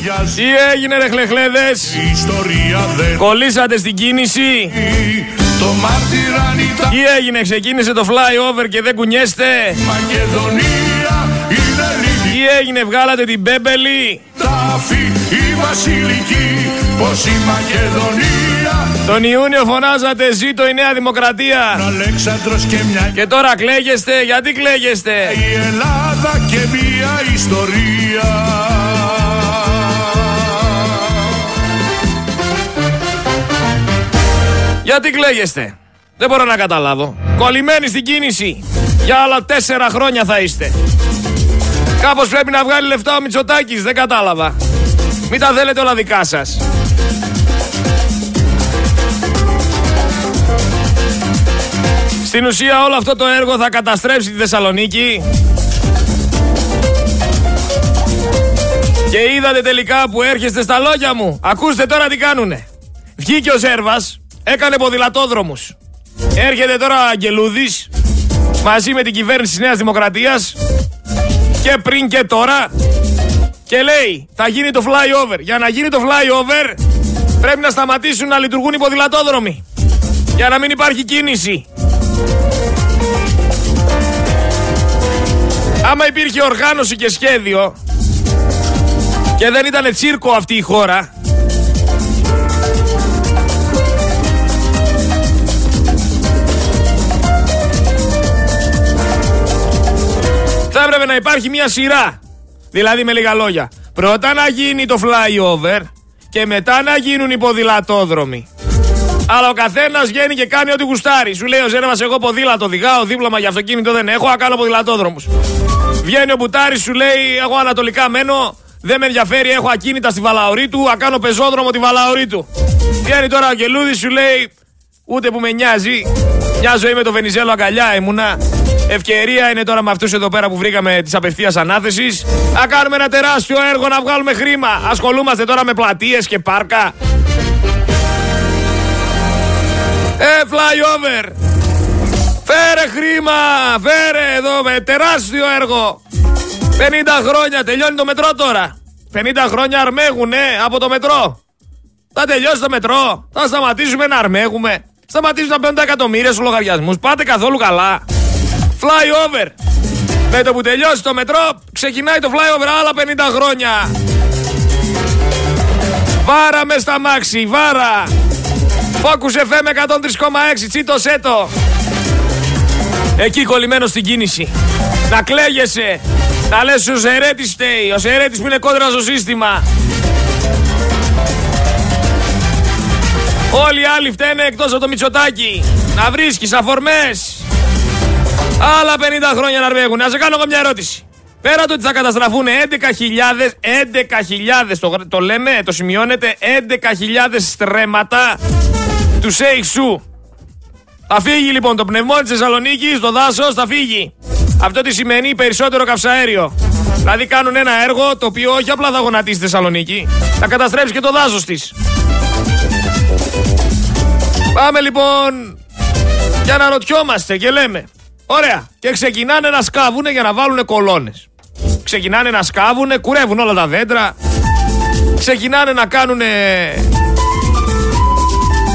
ταιριάζει Τι έγινε ρε χλεχλέδες; Η ιστορία δεν Κολλήσατε στην κίνηση; Το μάρτυραν ήταν Τι έγινε ξεκίνησε το flyover και δεν κουνιέστε; Μακεδονία είναι λίγη Τι έγινε βγάλατε την μπέμπελη τάφη η βασιλική Πως η Μακεδονία. Τον Ιούνιο φωνάζατε ζήτω η Νέα Δημοκρατία Αλέξανδρος και μια Και τώρα κλαίγεστε γιατί κλαίγεστε; Η Ελλάδα και μια ιστορία Γιατί κλαίγεστε; Δεν μπορώ να καταλάβω. Κολλημένοι στην κίνηση. Για άλλα τέσσερα χρόνια θα είστε. Κάπως πρέπει να βγάλει λεφτά ο Μητσοτάκης Δεν κατάλαβα. Μην τα θέλετε όλα δικά σας. Στην ουσία όλο αυτό το έργο θα καταστρέψει τη Θεσσαλονίκη. Και είδατε τελικά που έρχεστε στα λόγια μου. Ακούστε τώρα τι κάνουνε. Βγήκε ο Σέρβας Έκανε ποδηλατόδρομους. Έρχεται τώρα ο Αγγελούδης Μαζί με την κυβέρνηση της Νέας Δημοκρατίας. Και πριν και τώρα Και λέει θα γίνει το flyover. Για να γίνει το flyover Πρέπει να σταματήσουν να λειτουργούν οι ποδηλατόδρομοι. Για να μην υπάρχει κίνηση. Άμα υπήρχε οργάνωση και σχέδιο και δεν ήταν τσίρκο αυτή η χώρα υπάρχει μια σειρά. Δηλαδή με λίγα λόγια. Πρώτα να γίνει το flyover και μετά να γίνουν οι ποδηλατόδρομοι. Αλλά ο καθένας βγαίνει και κάνει ό,τι γουστάρει. Σου λέει ο Ζέρβα, εγώ ποδήλατο οδηγάω, δίπλωμα για αυτοκίνητο δεν έχω, να κάνω ποδηλατόδρομους. Βγαίνει ο Μπουτάρης, σου λέει, εγώ ανατολικά μένω, δεν με ενδιαφέρει, έχω ακίνητα στη Βαλαωρή του, να κάνω πεζόδρομο τη Βαλαωρή του. Βγαίνει τώρα ο Αγγελούδη, σου λέει, ούτε που με νοιάζει. Μια ζωή με το Βενιζέλο αγκαλιά ήμουνα. Ευκαιρία είναι τώρα με αυτούς εδώ πέρα που βρήκαμε τη απευθείας ανάθεσης. Να κάνουμε ένα τεράστιο έργο, να βγάλουμε χρήμα. Ασχολούμαστε τώρα με πλατείες και πάρκα. Ε, flyover! Φέρε χρήμα! Φέρε εδώ με τεράστιο έργο! 50 χρόνια τελειώνει το μετρό τώρα. 50 χρόνια αρμέγουνε από το μετρό. Θα τελειώσει το μετρό. Θα σταματήσουμε να αρμέγουμε. Σταματήσουν να παίρνουν τα εκατομμύρια στους λογαριασμούς. Πάτε καθόλου καλά. Flyover! Με το που τελειώσει το μετρό, ξεκινάει το flyover άλλα 50 χρόνια. Βάρα μες στα μάξι, βάρα! Focus FM 103,6, τσίτο σέτο. Εκεί κολλημένο στην κίνηση. Να κλαίγεσαι. Να λες ο Σερέτης φταίει. Ο Σερέτης που είναι κόντρα στο σύστημα. Όλοι οι άλλοι φταίνε εκτός από το Μητσοτάκι. Να βρίσκεις αφορμές. Άλλα 50 χρόνια να αρμέγουν. Να σε κάνω εγώ μια ερώτηση. Πέρα το ότι θα καταστραφούν 11.000, 11.000 το, το λέμε, το σημειώνετε, 11.000 στρέμματα του Σέιξου. Θα φύγει λοιπόν το πνευμό της Θεσσαλονίκης, το δάσος θα φύγει. Αυτό τι σημαίνει περισσότερο καυσαέριο. Δηλαδή κάνουν ένα έργο το οποίο όχι απλά θα γονατίσει τη Θεσσαλονίκη, θα καταστρέψει και το δάσος της. Πάμε λοιπόν και αναρωτιόμαστε και λέμε. Ωραία. Και ξεκινάνε να σκάβουνε για να βάλουν κολόνες. Ξεκινάνε να σκάβουνε, κουρεύουν όλα τα δέντρα. Ξεκινάνε να κάνουν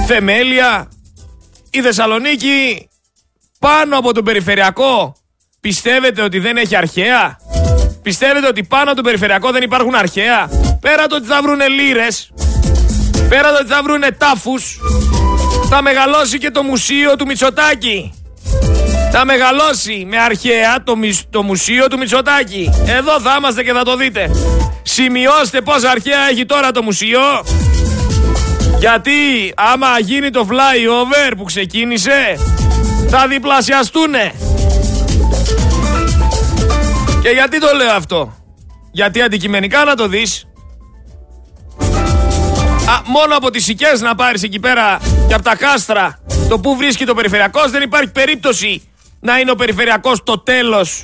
θεμέλια. Η Θεσσαλονίκη πάνω από τον περιφερειακό πιστεύετε ότι δεν έχει αρχαία; Πιστεύετε ότι πάνω από τον περιφερειακό δεν υπάρχουν αρχαία; Πέρα το ότι θα βρουνε λύρες. Πέρα το ότι θα βρουνε τάφους. Θα μεγαλώσει και το μουσείο του Μητσοτάκη. Θα μεγαλώσει με αρχαία το, το μουσείο του Μητσοτάκη. Εδώ θα είμαστε και θα το δείτε. Σημειώστε πόσα αρχαία έχει τώρα το μουσείο. Γιατί άμα γίνει το flyover που ξεκίνησε θα διπλασιαστούνε. Και γιατί το λέω αυτό; Γιατί αντικειμενικά να το δεις Α, μόνο από τις οικές να πάρεις εκεί πέρα και από τα κάστρα το που βρίσκει το περιφερειακός δεν υπάρχει περίπτωση να είναι ο περιφερειακός το τέλος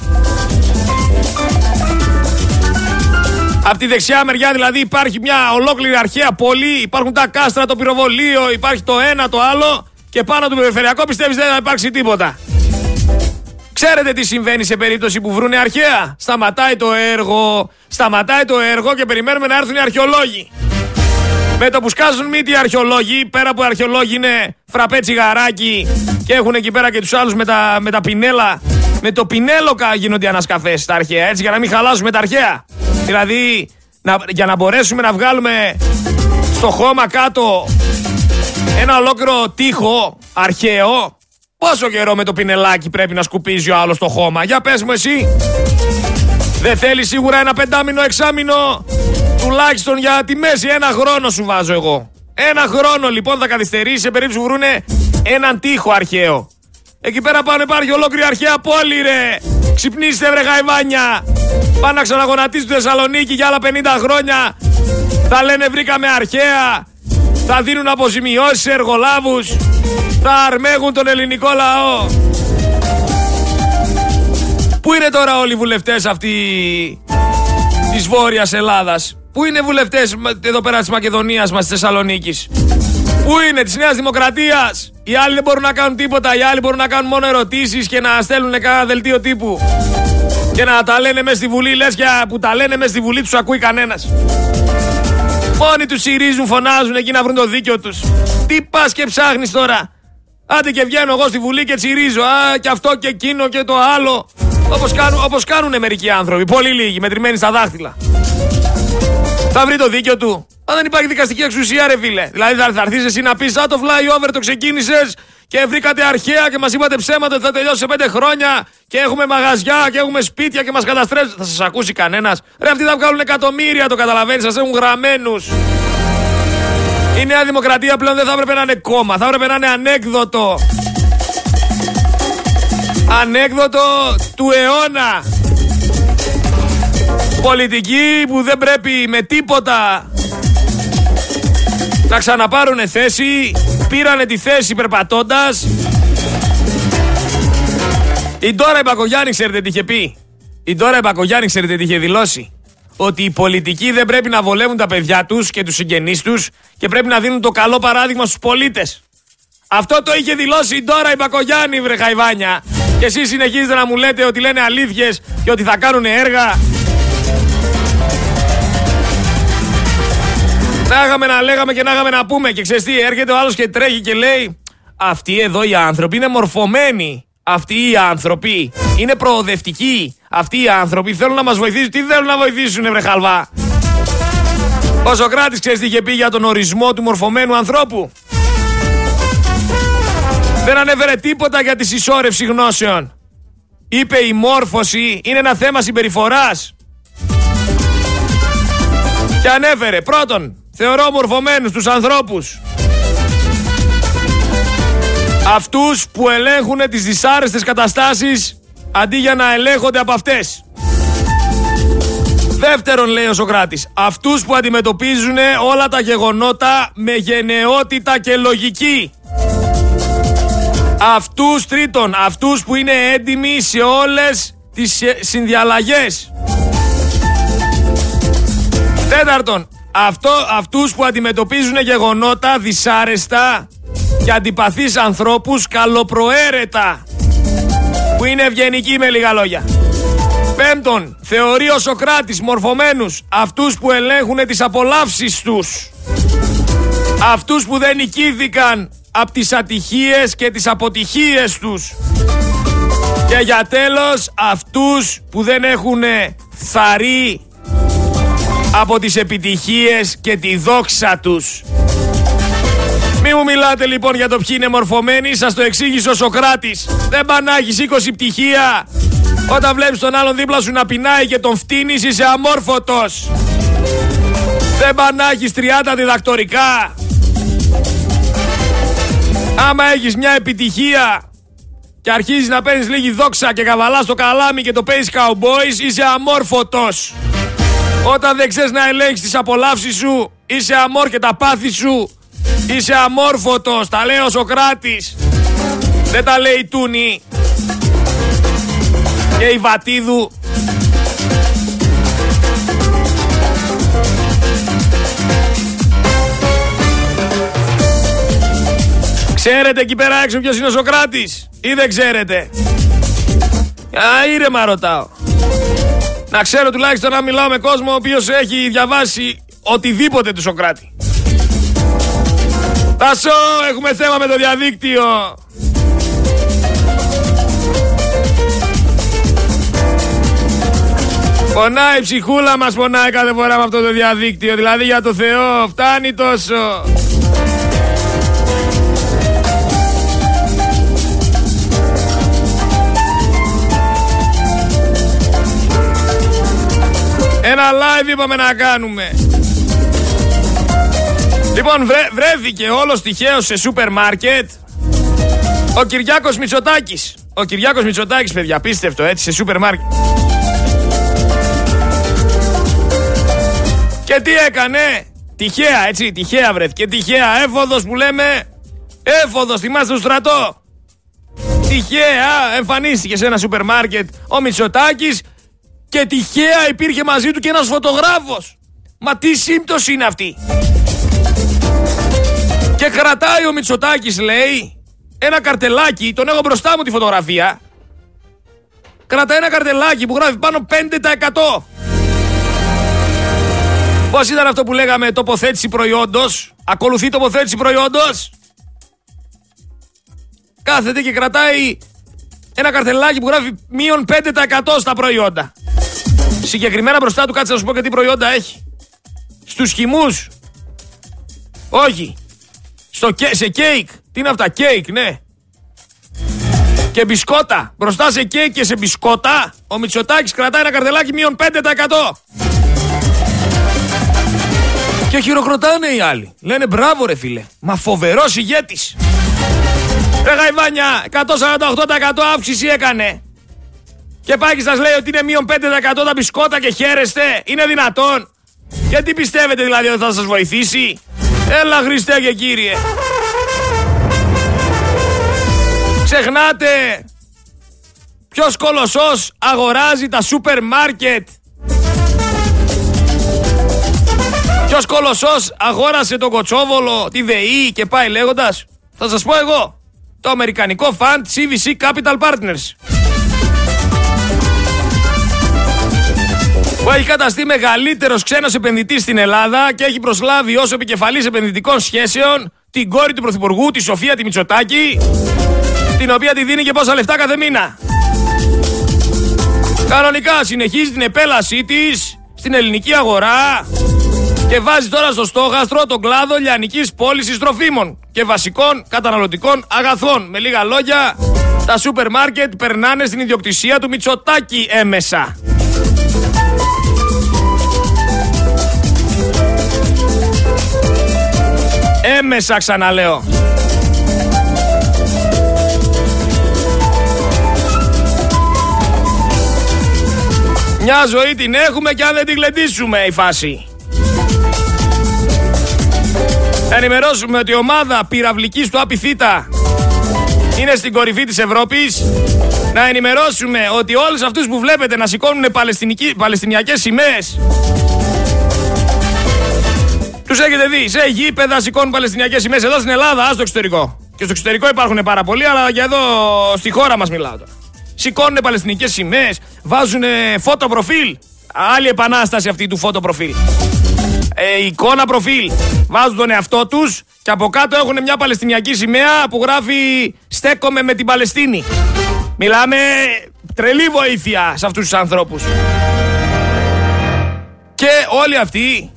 Από τη δεξιά μεριά δηλαδή υπάρχει μια ολόκληρη αρχαία πόλη, υπάρχουν τα κάστρα, το πυροβολείο, υπάρχει το ένα, το άλλο και πάνω του περιφερειακό πιστεύεις δεν θα υπάρξει τίποτα. Ξέρετε τι συμβαίνει σε περίπτωση που βρούνε αρχαία; Σταματάει το έργο, σταματάει το έργο και περιμένουμε να έρθουν οι αρχαιολόγοι. Με το που σκάζουν μύτη οι αρχαιολόγοι, πέρα που οι αρχαιολόγοι είναι φραπέ τσιγαράκι και έχουν εκεί πέρα και τους άλλους με τα, με τα πινέλα. Με το πινέλο γίνονται οι ανασκαφές στα αρχαία, έτσι, για να μην χαλάσουμε τα αρχαία. Δηλαδή, να, για να μπορέσουμε να βγάλουμε στο χώμα κάτω ένα ολόκληρο τείχο αρχαίο. Πόσο καιρό με το πινελάκι πρέπει να σκουπίζει ο άλλος το χώμα. Για πες μου εσύ. Δεν θέλει σίγουρα ένα πεντάμινο, εξάμινο. Τουλάχιστον για τη μέση ένα χρόνο σου βάζω εγώ. Ένα χρόνο λοιπόν θα καθυστερήσει σε περίπτωση που βρούνε έναν τείχο αρχαίο. Εκεί πέρα πάνω υπάρχει ολόκληρη αρχαία πόλη ρε. Ξυπνήστε βρε γαϊβάνια. Πάνε να ξαναγονατίσουν τη Θεσσαλονίκη για άλλα 50 χρόνια. Θα λένε βρήκαμε αρχαία. Θα δίνουν αποζημιώσεις σε εργολάβους. Θα αρμέγουν τον ελληνικό λαό. Πού είναι τώρα όλοι οι βουλευτές αυτοί της Βόρειας Ελλάδας; Πού είναι οι βουλευτές εδώ πέρα της Μακεδονίας μας, της Θεσσαλονίκης; Πού είναι, της Νέας Δημοκρατίας; Οι άλλοι δεν μπορούν να κάνουν τίποτα. Οι άλλοι μπορούν να κάνουν μόνο ερωτήσεις και να στέλνουν κανένα δελτίο τύπου. Και να τα λένε μέσα στη Βουλή, λες και που τα λένε μέσα στη Βουλή τους ακούει κανένας. Μόνοι τους συρίζουν, φωνάζουν εκεί να βρουν το δίκιο τους. Τι πας και ψάχνεις τώρα; Άντε και βγαίνω εγώ στη Βουλή και τσιρίζω. Α, και αυτό και εκείνο και το άλλο. Όπως κάνουν, όπως κάνουν μερικοί άνθρωποι. Πολύ λίγοι, μετρημένοι στα δάχτυλα. Θα βρει το δίκιο του. Αν δεν υπάρχει δικαστική εξουσία, ρε φίλε. Δηλαδή θα έρθεις εσύ να πεις: Α, το flyover το ξεκίνησες και βρήκατε αρχαία και μας είπατε ψέματα ότι θα τελειώσει σε πέντε χρόνια και έχουμε μαγαζιά και έχουμε σπίτια και μας καταστρέψει. Θα σας ακούσει κανένας. Ρε, αυτοί θα βγάλουν εκατομμύρια, το καταλαβαίνεις, σας έχουν γραμμένους. Η Νέα Δημοκρατία πλέον δεν θα έπρεπε να είναι κόμμα, θα έπρεπε να είναι ανέκδοτο. Ανέκδοτο του αιώνα. Πολιτικοί που δεν πρέπει με τίποτα να ξαναπάρουν θέση. Πήρανε τη θέση περπατώντας. Η Ντόρα Ιμπακογιάννη ξέρετε τι είχε πει; Η Ντόρα Ιμπακογιάννη ξέρετε τι είχε δηλώσει; Ότι οι πολιτικοί δεν πρέπει να βολεύουν τα παιδιά τους και τους συγγενείς τους και πρέπει να δίνουν το καλό παράδειγμα στους πολίτες. Αυτό το είχε δηλώσει η Ντόρα Ιμπακογιάννη βρε χαϊβάνια. Και εσείς συνεχίζετε να μου λέτε ότι λένε αλήθειες και ότι θα κάνουν έργα Να είχαμε να λέγαμε και να είχαμε να πούμε. Και ξέρεις τι, έρχεται ο άλλος και τρέχει και λέει: Αυτοί εδώ οι άνθρωποι είναι μορφωμένοι. Αυτοί οι άνθρωποι είναι προοδευτικοί. Αυτοί οι άνθρωποι θέλουν να μας βοηθήσουν. Τι θέλουν να βοηθήσουν, βρε χαλβά; Ο Σοκράτης ξέρεις τι είχε πει για τον ορισμό του μορφωμένου ανθρώπου. Δεν ανέφερε τίποτα για τη συσσόρευση γνώσεων. Είπε η μόρφωση είναι ένα θέμα συμπεριφοράς. Και ανέφερε πρώτον θεωρώ μορφωμένους τους ανθρώπους. Αυτούς που ελέγχουν τις δυσάρεστες καταστάσεις αντί για να ελέγχονται από αυτές. Δεύτερον λέει ο Σοκράτης, αυτούς που αντιμετωπίζουν όλα τα γεγονότα με γενναιότητα και λογική. Αυτούς τρίτον, αυτούς που είναι έντιμοι σε όλες τις συνδιαλλαγές. Τέταρτον, αυτό, αυτούς που αντιμετωπίζουν γεγονότα δυσάρεστα και αντιπαθείς ανθρώπους καλοπροαίρετα που είναι ευγενικοί με λίγα λόγια. Πέμπτον, θεωρεί ο Σοκράτης μορφωμένους αυτούς που ελέγχουν τις απολαύσεις τους. Αυτούς που δεν νικήθηκαν από τις ατυχίες και τις αποτυχίες τους. Και για τέλος, αυτούς που δεν έχουν θαρεί από τις επιτυχίες και τη δόξα τους. Μη μου μιλάτε λοιπόν για το ποιοι είναι μορφωμένοι, σας το εξήγησε ο Σοκράτης. Δεν πανάγεις 20 πτυχία. Όταν βλέπεις τον άλλον δίπλα σου να πεινάει και τον φτύνεις είσαι αμόρφωτος. Δεν πανάγεις 30 διδακτορικά. Άμα έχεις μια επιτυχία και αρχίζεις να παίρνεις λίγη δόξα και καβαλάς το καλάμι και το παίζεις cowboys, είσαι αμόρφωτος. Όταν δεν ξέρεις να ελέγξεις τις απολαύσεις σου, είσαι αμόρ και τα πάθη σου. Είσαι αμόρφωτος, τα λέει ο Σοκράτης. Δεν τα λέει η Τούνη. Και η Βατίδου. Ξέρετε εκεί πέρα έξω ποιος είναι ο Σοκράτης ή δεν ξέρετε; Α, ήρεμα ρωτάω. Να ξέρω τουλάχιστον να μιλάω με κόσμο ο οποίος έχει διαβάσει οτιδήποτε του Σοκράτη. Τάσο, έχουμε θέμα με το διαδίκτυο. Πονάει η ψυχούλα μας, πονάει κάθε φορά με αυτό το διαδίκτυο. Δηλαδή για το Θεό, φτάνει τόσο. Ένα live είπαμε να κάνουμε. Λοιπόν, βρέ, βρέθηκε όλος τυχαίο σε σούπερ μάρκετ ο Κυριάκος Μητσοτάκης. Ο Κυριάκος Μητσοτάκης, παιδιά, πίστευτο έτσι, σε σούπερ μάρκετ. Και τι έκανε, τυχαία έτσι, τυχαία βρέθηκε, τυχαία έφοδος που λέμε, έφοδος, θυμάστε το στρατό. Τυχαία εμφανίστηκε σε ένα σούπερ μάρκετ ο Μητσοτάκης και τυχαία υπήρχε μαζί του και ένας φωτογράφος. Μα τι σύμπτωση είναι αυτή. Και κρατάει ο Μητσοτάκης λέει ένα καρτελάκι, τον έχω μπροστά μου τη φωτογραφία. Κρατάει ένα καρτελάκι που γράφει πάνω 5%. Πώς ήταν αυτό που λέγαμε τοποθέτηση προϊόντος; Ακολουθεί τοποθέτηση προϊόντος; Κάθεται και κρατάει ένα καρτελάκι που γράφει μείον 5% στα προϊόντα. Συγκεκριμένα μπροστά του κάτσε να σου πω και τι προϊόντα έχει. Στους χυμούς. Όχι. Στο, σε κέικ. Τι είναι αυτά, κέικ, ναι. Και μπισκότα. Μπροστά σε κέικ και σε μπισκότα, ο Μητσοτάκης κρατάει ένα καρτελάκι μείον 5%. Και χειροκροτάνε οι άλλοι. Λένε μπράβο ρε φίλε. Μα φοβερός ηγέτης. Ρε Γαϊβάνια, 148% αύξηση έκανε. Και πάκι σας λέει ότι είναι μείον 5% τα μπισκότα και χαίρεστε. Είναι δυνατόν. Γιατί πιστεύετε δηλαδή ότι θα σας βοηθήσει; Έλα Χριστέ και Κύριε. Ξεχνάτε ποιος κολοσσός αγοράζει τα σούπερ μάρκετ. Ποιος κολοσσός αγόρασε τον Κοτσόβολο, τη ΔΕΗ και πάει λέγοντας. Θα σας πω εγώ. Το αμερικανικό φαντ CVC Capital Partners. Που έχει καταστεί μεγαλύτερος ξένος επενδυτής στην Ελλάδα και έχει προσλάβει ως επικεφαλής επενδυτικών σχέσεων την κόρη του Πρωθυπουργού, τη Σοφία τη Μητσοτάκη, την οποία τη δίνει και πόσα λεφτά κάθε μήνα. Κανονικά συνεχίζει την επέλασή της στην ελληνική αγορά και βάζει τώρα στο στόχαστρο τον κλάδο λιανικής πώλησης τροφίμων και βασικών καταναλωτικών αγαθών. Με λίγα λόγια, τα σούπερ μάρκετ περνάνε στην ιδιοκτησία του Μητσοτάκη έμεσα. Έμεσα ξαναλέω. Μια ζωή την έχουμε και αν δεν την γλεντήσουμε η φάση. Να ενημερώσουμε ότι η ομάδα πυραυλικής του Απιθύτα είναι στην κορυφή της Ευρώπης. Να ενημερώσουμε ότι όλους αυτούς που βλέπετε να σηκώνουν παλαιστινιακές σημαίες τους έχετε δει σε γήπεδα σηκώνουν Παλαιστινιακές σημαίες εδώ στην Ελλάδα, ας το εξωτερικό. Και στο εξωτερικό υπάρχουν πάρα πολλοί, αλλά για εδώ στη χώρα μας μιλάω τώρα. Σηκώνουν Παλαιστινικέ σημαίες, βάζουν φώτο προφίλ. Άλλη επανάσταση αυτή του φώτο προφίλ. Ε, εικόνα προφίλ. Βάζουν τον εαυτό τους και από κάτω έχουν μια Παλαιστινιακή σημαία που γράφει Στέκομαι με την Παλαιστίνη. Μιλάμε τρελή βοήθεια σε αυτούς τους ανθρώπους. Και όλοι αυτοί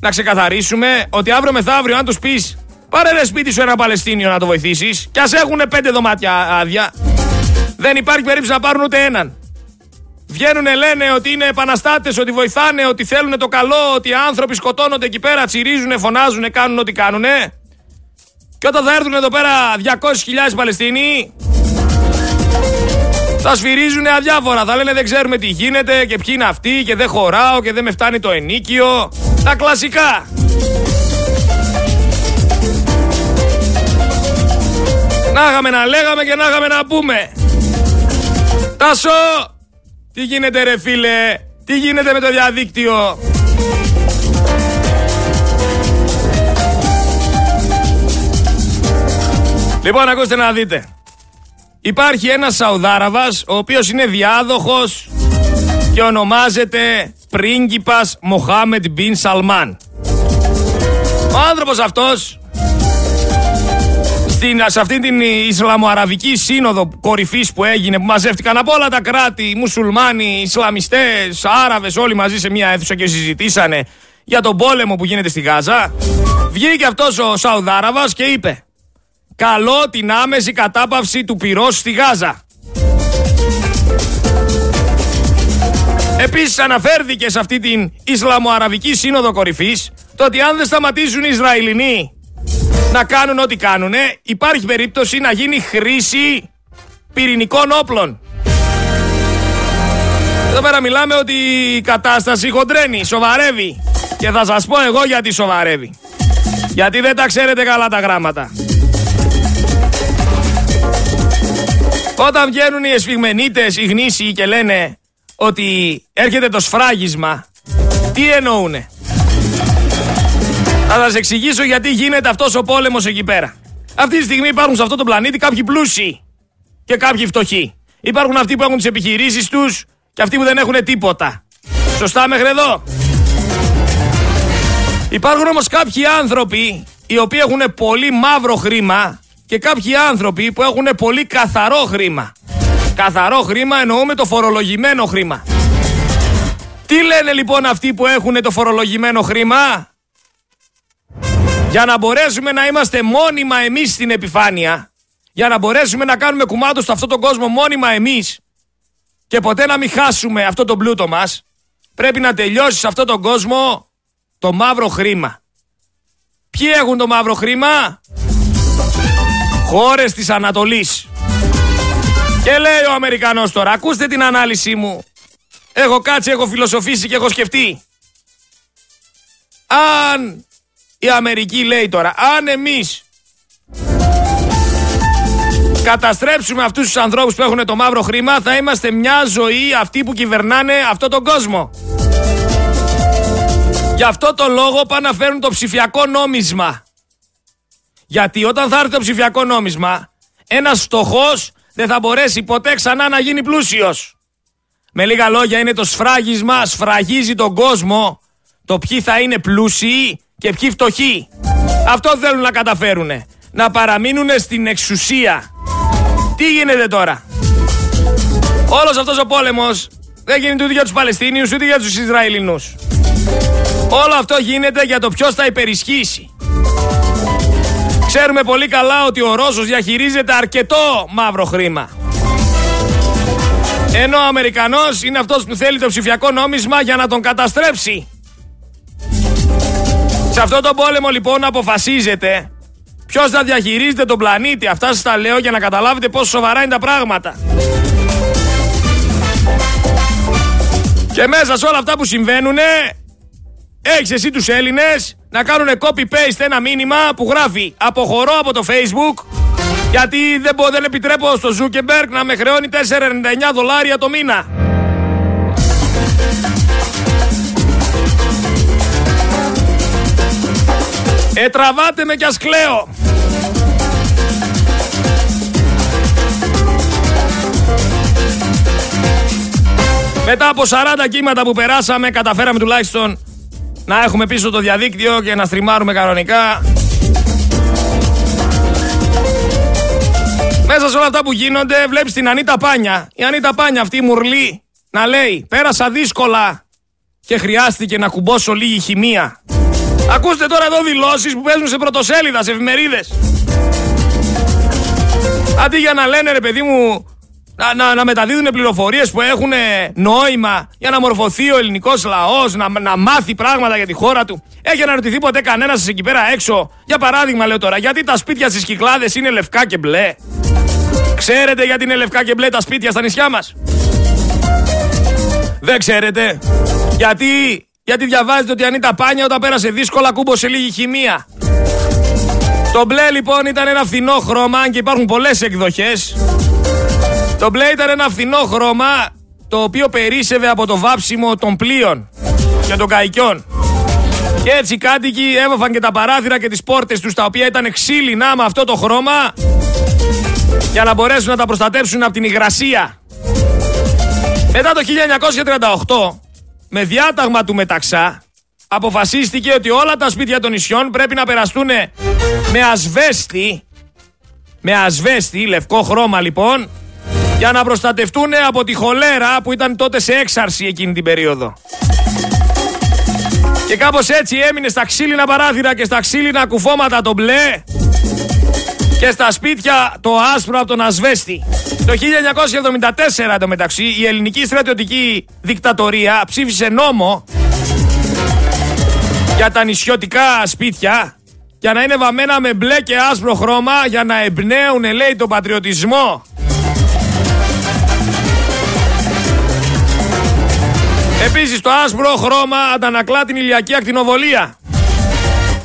να ξεκαθαρίσουμε ότι αύριο μεθαύριο, αν τους πεις πάρε ρε σπίτι σου ένα Παλαιστίνιο να το βοηθήσεις, και ας έχουν πέντε δωμάτια άδεια, δεν υπάρχει περίπτωση να πάρουν ούτε έναν. Βγαίνουν, λένε ότι είναι επαναστάτες, ότι βοηθάνε, ότι θέλουν το καλό, ότι οι άνθρωποι σκοτώνονται εκεί πέρα, τσιρίζουν, φωνάζουν, κάνουν ό,τι κάνουν. Και όταν θα έρθουν εδώ πέρα 200.000 Παλαιστίνοι, θα σφυρίζουν αδιάφορα. Θα λένε δεν ξέρουμε τι γίνεται και ποιοι είναι αυτοί και δεν χωράω και δεν με φτάνει το ενίκιο. Τα κλασικά. Να είχαμε να λέγαμε και να είχαμε να πούμε. Τάσο, τι γίνεται ρε φίλε, τι γίνεται με το διαδίκτυο; Λοιπόν, ακούστε να δείτε. υπάρχει ένας Σαουδάραβας ο οποίος είναι διάδοχος και ονομάζεται πρίγκιπας Μοχάμετ Μπιν Σαλμάν. Ο άνθρωπος αυτός στην, σε αυτή την Ισλαμοαραβική σύνοδο κορυφής που έγινε που μαζεύτηκαν από όλα τα κράτη, μουσουλμάνοι, Ισλαμιστές, Άραβες όλοι μαζί σε μια αίθουσα και συζητήσανε για τον πόλεμο που γίνεται στη Γάζα βγήκε αυτός ο Σαουδάραβας και είπε «Καλό την άμεση κατάπαυση του πυρός στη Γάζα». Επίσης αναφέρθηκε σε αυτή την Ισλαμοαραβική Σύνοδο Κορυφής το ότι αν δεν σταματήσουν οι Ισραηλινοί να κάνουν ό,τι κάνουν, υπάρχει περίπτωση να γίνει χρήση πυρηνικών όπλων. Εδώ πέρα μιλάμε ότι η κατάσταση χοντρένει, σοβαρεύει. Και θα σας πω εγώ γιατί σοβαρεύει. Γιατί δεν τα ξέρετε καλά τα γράμματα. Όταν βγαίνουν οι εσφιγμενίτες, οι γνήσιοι και λένε ότι έρχεται το σφράγισμα, τι εννοούνε; Θα σας εξηγήσω γιατί γίνεται αυτός ο πόλεμος εκεί πέρα. Αυτή τη στιγμή υπάρχουν σε αυτό το πλανήτη κάποιοι πλούσιοι και κάποιοι φτωχοί. Υπάρχουν αυτοί που έχουν τις επιχειρήσεις τους και αυτοί που δεν έχουν τίποτα. Σωστά μέχρι εδώ; Υπάρχουν όμως κάποιοι άνθρωποι οι οποίοι έχουν πολύ μαύρο χρήμα και κάποιοι άνθρωποι που έχουν πολύ καθαρό χρήμα. Καθαρό χρήμα εννοούμε το φορολογημένο χρήμα. Τι λένε λοιπόν αυτοί που έχουν το φορολογημένο χρήμα; Για να μπορέσουμε να είμαστε μόνιμα εμείς στην επιφάνεια, για να μπορέσουμε να κάνουμε κουμάντο σε αυτόν τον κόσμο μόνιμα εμείς και ποτέ να μην χάσουμε αυτό το πλούτο μας, πρέπει να τελειώσει σε αυτόν τον κόσμο το μαύρο χρήμα. Ποιοι έχουν το μαύρο χρήμα; Χώρες της Ανατολής. Και λέει ο Αμερικανός τώρα, ακούστε την ανάλυση μου. Έχω κάτσει, έχω φιλοσοφήσει και έχω σκεφτεί. Αν η Αμερική λέει τώρα, αν εμείς καταστρέψουμε αυτούς τους ανθρώπους που έχουν το μαύρο χρήμα, θα είμαστε μια ζωή αυτοί που κυβερνάνε αυτό τον κόσμο. Γι' αυτό το λόγο πάνε να φέρουν το ψηφιακό νόμισμα. Γιατί όταν θα έρθει το ψηφιακό νόμισμα, ένας φτωχός δεν θα μπορέσει ποτέ ξανά να γίνει πλούσιος. Με λίγα λόγια είναι το σφράγισμα, σφραγίζει τον κόσμο το ποιοι θα είναι πλούσιοι και ποιοι φτωχοί. Αυτό θέλουν να καταφέρουνε. Να παραμείνουν στην εξουσία. Τι γίνεται τώρα; Όλος αυτός ο πόλεμος δεν γίνεται ούτε για τους Παλαιστίνιους ούτε για τους Ισραηλινούς. Όλο αυτό γίνεται για το ποιος θα υπερισχύσει. Ξέρουμε πολύ καλά ότι ο Ρώσος διαχειρίζεται αρκετό μαύρο χρήμα. Ενώ ο Αμερικανός είναι αυτός που θέλει το ψηφιακό νόμισμα για να τον καταστρέψει. Σε αυτό τον πόλεμο λοιπόν αποφασίζεται ποιος θα διαχειρίζεται τον πλανήτη. Αυτά σας τα λέω για να καταλάβετε πόσο σοβαρά είναι τα πράγματα. Και μέσα σε όλα αυτά που συμβαίνουν έχεις εσύ τους Έλληνες να κάνουν copy-paste ένα μήνυμα που γράφει Αποχωρώ από το Facebook γιατί δεν, μπο, δεν επιτρέπω στο Zuckerberg να με χρεώνει 4,99 δολάρια το μήνα. Ε, τραβάτε με κι ας κλαίω. Μετά από 40 κύματα που περάσαμε, καταφέραμε τουλάχιστον να έχουμε πίσω το διαδίκτυο και να στριμάρουμε κανονικά. Μέσα σε όλα αυτά που γίνονται βλέπεις την Ανίτα Πάνια. Η Ανίτα Πάνια αυτή η μουρλή να λέει πέρασα δύσκολα και χρειάστηκε να κουμπώσω λίγη χημεία. Ακούστε τώρα εδώ δηλώσεις που παίζουν σε πρωτοσέλιδα, σε εφημερίδες. Αντί για να λένε ρε παιδί μου να, να, να μεταδίδουν πληροφορίες που έχουν νόημα για να μορφωθεί ο ελληνικός λαός, να, να μάθει πράγματα για τη χώρα του. Έχει αναρωτηθεί ποτέ κανένας εκεί πέρα έξω; Για παράδειγμα, λέω τώρα, γιατί τα σπίτια στις κυκλάδες είναι λευκά και μπλε; Ξέρετε γιατί είναι λευκά και μπλε τα σπίτια στα νησιά μας; Δεν ξέρετε. Γιατί, γιατί διαβάζετε ότι αν ήταν πάνια όταν πέρασε δύσκολα κούμπωσε λίγη χημεία; Το μπλε λοιπόν ήταν ένα φθηνό χρώμα και υπάρχουν πολλές εκδοχές το μπλε ήταν ένα φθηνό χρώμα το οποίο περίσευε από το βάψιμο των πλοίων και των καϊκιών. Και έτσι οι κάτοικοι έβαφαν και τα παράθυρα και τις πόρτες τους τα οποία ήταν ξύλινα με αυτό το χρώμα για να μπορέσουν να τα προστατέψουν από την υγρασία. Μετά το 1938, με διάταγμα του Μεταξά, αποφασίστηκε ότι όλα τα σπίτια των νησιών πρέπει να περαστούν με ασβέστη, με ασβέστη, λευκό χρώμα λοιπόν, για να προστατευτούν από τη χολέρα που ήταν τότε σε έξαρση εκείνη την περίοδο. Και κάπως έτσι έμεινε στα ξύλινα παράθυρα και στα ξύλινα κουφώματα το μπλε και στα σπίτια το άσπρο από τον ασβέστη. Το 1974 το μεταξύ η ελληνική στρατιωτική δικτατορία ψήφισε νόμο για τα νησιωτικά σπίτια για να είναι βαμμένα με μπλε και άσπρο χρώμα για να εμπνέουν λέει τον πατριωτισμό. Επίσης το άσπρο χρώμα αντανακλά την ηλιακή ακτινοβολία.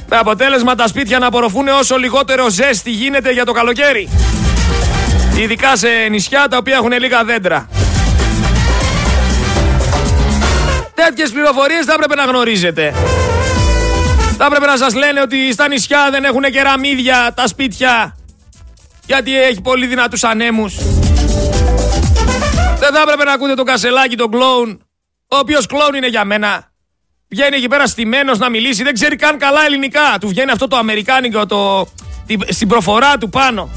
Με αποτέλεσμα τα σπίτια να απορροφούν όσο λιγότερο ζέστη γίνεται για το καλοκαίρι. Ειδικά σε νησιά τα οποία έχουν λίγα δέντρα. Τέτοιες πληροφορίες θα έπρεπε να γνωρίζετε. Θα έπρεπε να σας λένε ότι στα νησιά δεν έχουν κεραμίδια τα σπίτια γιατί έχει πολύ δυνατούς ανέμους. Δεν θα έπρεπε να ακούτε τον κασελάκι, τον κλόουν, ο οποίος κλόουν είναι για μένα. Βγαίνει εκεί πέρα στημένος να μιλήσει, δεν ξέρει καν καλά ελληνικά. Του βγαίνει αυτό το αμερικάνικο, το, στην προφορά του πάνω.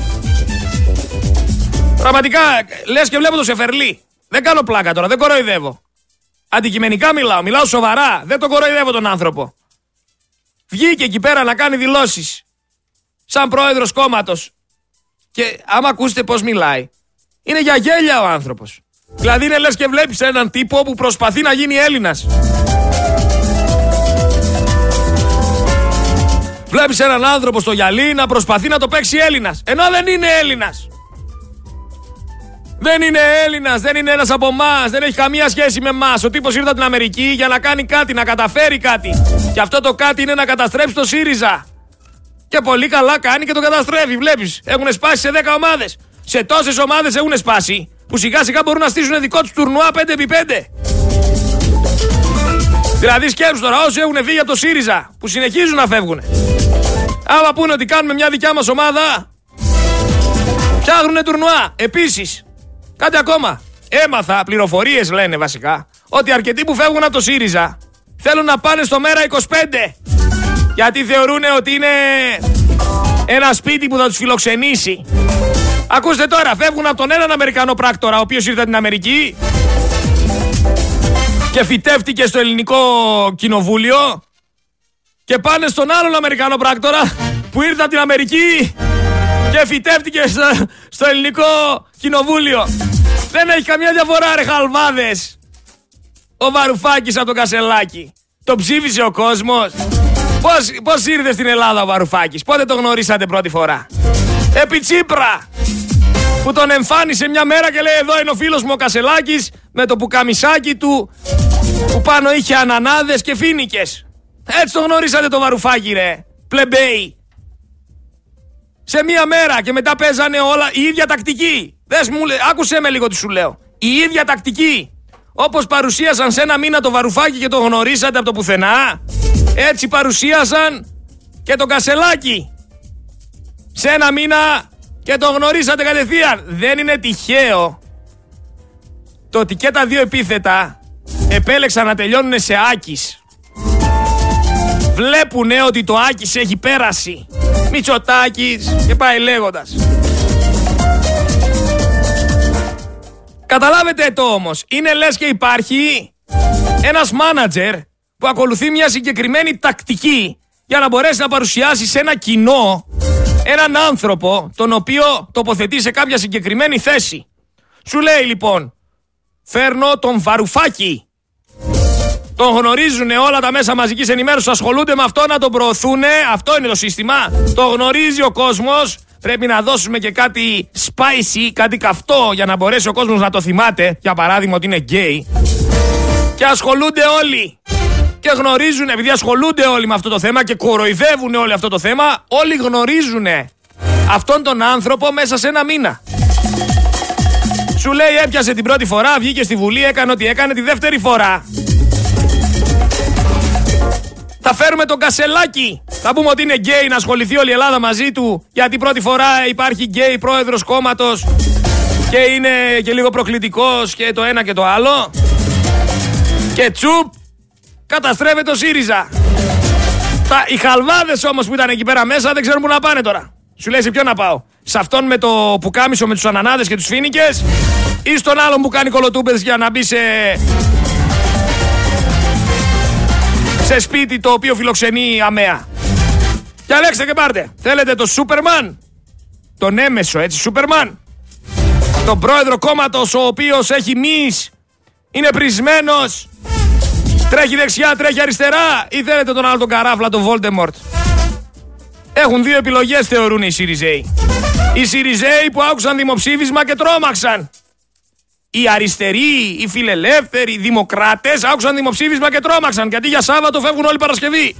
Πραγματικά, λες και βλέπω το Σεφερλί. Δεν κάνω πλάκα τώρα, δεν κοροϊδεύω. Αντικειμενικά μιλάω, μιλάω σοβαρά. Δεν τον κοροϊδεύω τον άνθρωπο. Βγήκε εκεί πέρα να κάνει δηλώσεις. Σαν πρόεδρος κόμματος. Και άμα ακούσετε πώς μιλάει, είναι για γέλια ο άνθρωπος. Δηλαδή είναι λες και βλέπεις έναν τύπο που προσπαθεί να γίνει Έλληνας. Βλέπεις έναν άνθρωπο στο γυαλί να προσπαθεί να το παίξει Έλληνας. Ενώ δεν είναι Έλληνας. Δεν είναι Έλληνας, δεν είναι ένας από εμάς, δεν έχει καμία σχέση με εμάς. Ο τύπος ήρθε από την Αμερική για να κάνει κάτι, να καταφέρει κάτι. Και αυτό το κάτι είναι να καταστρέψει το ΣΥΡΙΖΑ. Και πολύ καλά κάνει και το καταστρέφει. Βλέπεις, έχουν σπάσει σε 10 ομάδες. Σε τόσες ομάδες έχουν σπάσει που σιγά σιγά μπορούν να στήσουν δικό τους τουρνουά 5x5. Δηλαδή σκέψου τώρα όσοι έχουν φύγει από το ΣΥΡΙΖΑ που συνεχίζουν να φεύγουν. Άμα πούνε ότι κάνουμε μια δικιά μας ομάδα, φτιάχνουν τουρνουά. Επίσης, κάτι ακόμα. Έμαθα, πληροφορίες λένε βασικά, ότι αρκετοί που φεύγουν από το ΣΥΡΙΖΑ θέλουν να πάνε στο Μέρα 25. Γιατί θεωρούν ότι είναι ένα σπίτι που θα τους φιλοξενήσει. Ακούστε τώρα, φεύγουν από τον έναν Αμερικανό πράκτορα, ο οποίος ήρθε από την Αμερική και φυτεύτηκε στο ελληνικό κοινοβούλιο και πάνε στον άλλον Αμερικανό πράκτορα που ήρθε από την Αμερική και φυτεύτηκε στο, ελληνικό κοινοβούλιο. Δεν έχει καμιά διαφορά ρε χαλβάδες. Ο Βαρουφάκης από τον Κασελάκη. Το ψήφισε ο κόσμος. Πώς, πώς ήρθε στην Ελλάδα ο Βαρουφάκης; Πότε το γνωρίσατε πρώτη φορά; Επί Τσίπρα. Που τον εμφάνισε μια μέρα και λέει εδώ είναι ο φίλος μου ο Κασελάκης με το πουκαμισάκι του που πάνω είχε ανανάδες και φίνικες. Έτσι το γνωρίσατε το βαρουφάκι ρε. Πλεμπέι. Σε μία μέρα και μετά παίζανε όλα η ίδια τακτική. Δες μου, άκουσέ με λίγο τι σου λέω. Η ίδια τακτική. Όπως παρουσίασαν σε ένα μήνα το βαρουφάκι και το γνωρίσατε από το πουθενά. Έτσι παρουσίασαν και το κασελάκι. Σε ένα μήνα και το γνωρίσατε κατευθείαν. Δεν είναι τυχαίο το ότι και τα δύο επίθετα επέλεξαν να τελειώνουν σε Άκης. Βλέπουνε ότι το Άκης έχει πέρασει. Μητσοτάκης και πάει λέγοντας. Καταλάβετε το όμως. Είναι λες και υπάρχει ένας μάνατζερ που ακολουθεί μια συγκεκριμένη τακτική για να μπορέσει να παρουσιάσει σε ένα κοινό έναν άνθρωπο τον οποίο τοποθετεί σε κάποια συγκεκριμένη θέση. Σου λέει λοιπόν, φέρνω τον Βαρουφάκη. Τον γνωρίζουν όλα τα μέσα μαζικής ενημέρωσης, ασχολούνται με αυτό να τον προωθούν. Αυτό είναι το σύστημα. Το γνωρίζει ο κόσμος. Πρέπει να δώσουμε και κάτι spicy, κάτι καυτό για να μπορέσει ο κόσμος να το θυμάται. Για παράδειγμα, ότι είναι γκέι. Και ασχολούνται όλοι. Και γνωρίζουν, επειδή ασχολούνται όλοι με αυτό το θέμα και κοροϊδεύουν όλοι αυτό το θέμα, όλοι γνωρίζουν αυτόν τον άνθρωπο μέσα σε ένα μήνα. Σου λέει έπιασε την πρώτη φορά, βγήκε στη Βουλή, έκανε ό,τι έκανε τη δεύτερη φορά. Θα φέρουμε τον Κασελάκη. Θα πούμε ότι είναι γκέι να ασχοληθεί όλη η Ελλάδα μαζί του. Γιατί πρώτη φορά υπάρχει γκέι πρόεδρος κόμματος και είναι και λίγο προκλητικός και το ένα και το άλλο. Και τσουπ, καταστρέφεται το ΣΥΡΙΖΑ. Τα, οι χαλβάδες όμως που ήταν εκεί πέρα μέσα δεν ξέρουν που να πάνε τώρα. Σου λέει σε ποιο να πάω; Σε αυτόν με το πουκάμισο με τους ανανάδες και τους φίνικες ή στον άλλον που κάνει κολοτούμπες για να μπει σε σε σπίτι το οποίο φιλοξενεί αμαία. Και αλέξτε και πάρτε. Θέλετε το Σούπερμαν; Τον έμεσο έτσι Σούπερμαν. Τον πρόεδρο κόμματος ο οποίος έχει μυς. Είναι πρισμένος. Τρέχει δεξιά, τρέχει αριστερά. Ή θέλετε τον άλλο τον καράφλα, τον Βόλτεμορτ. Έχουν δύο επιλογές θεωρούν οι Συριζαίοι. Οι Συριζαίοι που άκουσαν δημοψήφισμα και τρόμαξαν. Οι αριστεροί, οι φιλελεύθεροι, οι δημοκράτες άκουσαν δημοψήφισμα και τρόμαξαν. Γιατί για Σάββατο φεύγουν όλοι Παρασκευή.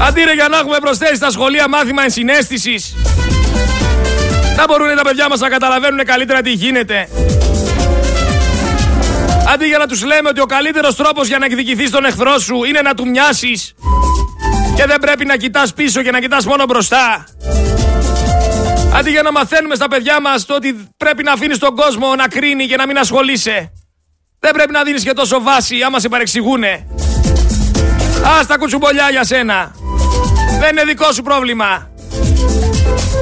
Αντί ρε για να έχουμε προσθέσει στα σχολεία μάθημα ενσυναίσθησης. Θα μπορούν τα παιδιά μας να καταλαβαίνουν καλύτερα τι γίνεται. Αντί για να τους λέμε ότι ο καλύτερος τρόπος για να εκδικηθείς τον εχθρό σου είναι να του μοιάσεις. Και δεν πρέπει να κοιτάς πίσω και να κοιτάς μόνο μπροστά. Αντί για να μαθαίνουμε στα παιδιά μας το ότι πρέπει να αφήνεις τον κόσμο να κρίνει και να μην ασχολείσαι. Δεν πρέπει να δίνεις και τόσο βάση άμα σε παρεξηγούνε. Α τα κουτσουμπολιά για σένα. Δεν είναι δικό σου πρόβλημα.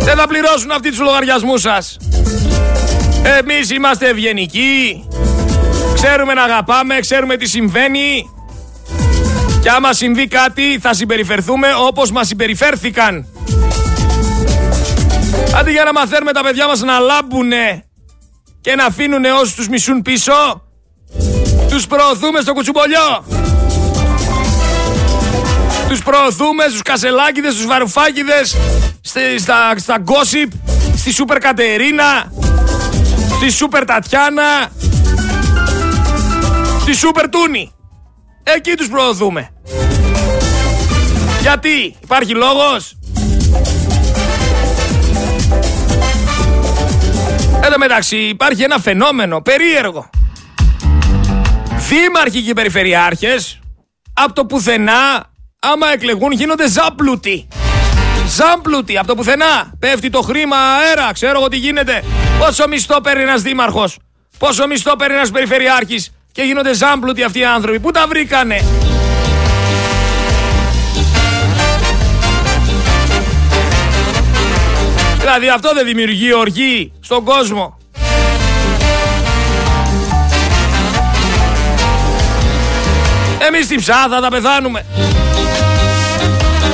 Δεν θα πληρώσουν αυτοί τους λογαριασμούς σας. Εμείς είμαστε ευγενικοί. Ξέρουμε να αγαπάμε, ξέρουμε τι συμβαίνει. Και άμα συμβεί κάτι θα συμπεριφερθούμε όπως μας συμπεριφέρθηκαν. Αντί για να μαθαίνουμε τα παιδιά μας να λάμπουνε και να αφήνουν όσους τους μισούν πίσω, τους προωθούμε στο κουτσουμπολιό. Τους προωθούμε στους κασελάκιδες, στους βαρουφάκιδες, στα, στα γκόσιπ, στη Σούπερ Κατερίνα, στη Σούπερ Τατιάνα, στη Σούπερ Τούνη. Εκεί τους προωθούμε. Γιατί υπάρχει λόγος; Εν τω μεταξύ υπάρχει ένα φαινόμενο περίεργο. Δήμαρχοι και περιφερειάρχες από το πουθενά άμα εκλεγούν γίνονται ζάμπλουτοι. Ζάμπλουτοι από το πουθενά. Πέφτει το χρήμα αέρα, ξέρω εγώ τι γίνεται. Πόσο μισθό παίρνει ένας δήμαρχος, πόσο μισθό παίρνει ένας περιφερειάρχης; Και γίνονται ζάμπλουτοι αυτοί οι άνθρωποι. Πού τα βρήκανε; Δηλαδή αυτό δεν δημιουργεί οργή στον κόσμο. Εμείς στην ψάθα θα πεθάνουμε.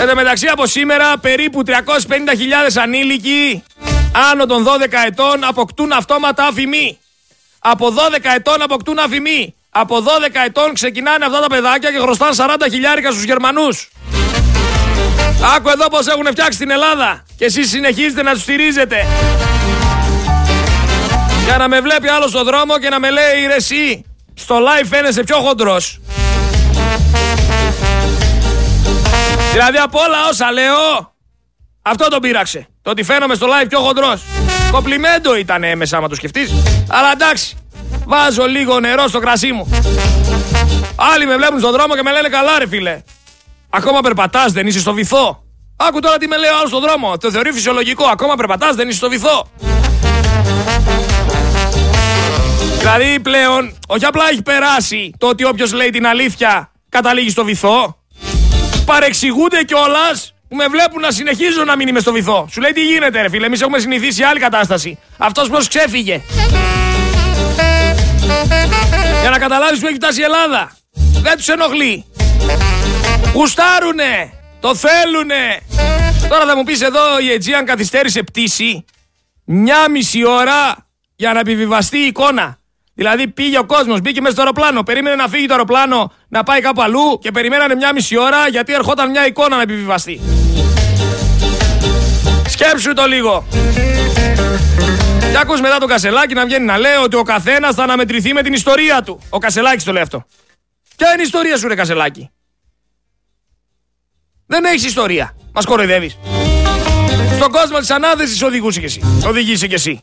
Εν τω μεταξύ από σήμερα περίπου 350.000 ανήλικοι άνω των 12 ετών αποκτούν αυτόματα αφημί. Από 12 ετών αποκτούν αφημί. Από 12 ετών ξεκινάνε αυτά τα παιδάκια και χρωστάνε 40 χιλιάρικα στους Γερμανούς. Άκου εδώ πως έχουν φτιάξει την Ελλάδα και εσείς συνεχίζετε να τους στηρίζετε. Για να με βλέπει άλλος στο δρόμο και να με λέει ρε εσύ, στο live φαίνεσαι πιο χοντρός. Δηλαδή από όλα όσα λέω, αυτό τον πείραξε. Το ότι φαίνομαι στο live πιο χοντρός. Κοπλιμέντο ήταν έμεσα άμα το σκεφτείς. Αλλά εντάξει, βάζω λίγο νερό στο κρασί μου. Άλλοι με βλέπουν στον δρόμο και με λένε καλά ρε φίλε. Ακόμα περπατάς, δεν είσαι στο βυθό. Άκου τώρα τι με λέει ο άλλος στον δρόμο. Το θεωρεί φυσιολογικό. Ακόμα περπατάς, δεν είσαι στο βυθό. Δηλαδή πλέον, όχι απλά έχει περάσει το ότι όποιος λέει την αλήθεια καταλήγει στο βυθό. Παρεξηγούνται κιόλας που με βλέπουν να συνεχίζω να μην είμαι στο βυθό. Σου λέει τι γίνεται, ρε φίλε. Εμείς έχουμε συνηθίσει άλλη κατάσταση. Αυτός πώς ξέφυγε. Για να καταλάβεις που έχει φτάσει η Ελλάδα. Δεν τους ενοχλεί. Γουστάρουνε! Το θέλουνε! Τώρα θα μου πεις εδώ η Aegean καθυστέρησε πτήση μια μισή ώρα για να επιβιβαστεί η εικόνα. Δηλαδή πήγε ο κόσμος, μπήκε μέσα στο αεροπλάνο, περίμενε να φύγει το αεροπλάνο να πάει κάπου αλλού και περιμένανε μια μισή ώρα γιατί ερχόταν μια εικόνα να επιβιβαστεί. Σκέψου το λίγο. Και ακούς μετά τον Κασελάκη να βγαίνει να λέει ότι ο καθένας θα αναμετρηθεί με την ιστορία του. Ο Κασελάκης το λέει αυτό. Ποια είναι η ιστορία σου ρε Κασελάκη; Δεν έχεις ιστορία. Μας κοροϊδεύεις. Στον κόσμο της ανάθεση οδηγούσε κι εσύ. Οδηγήσει κι εσύ.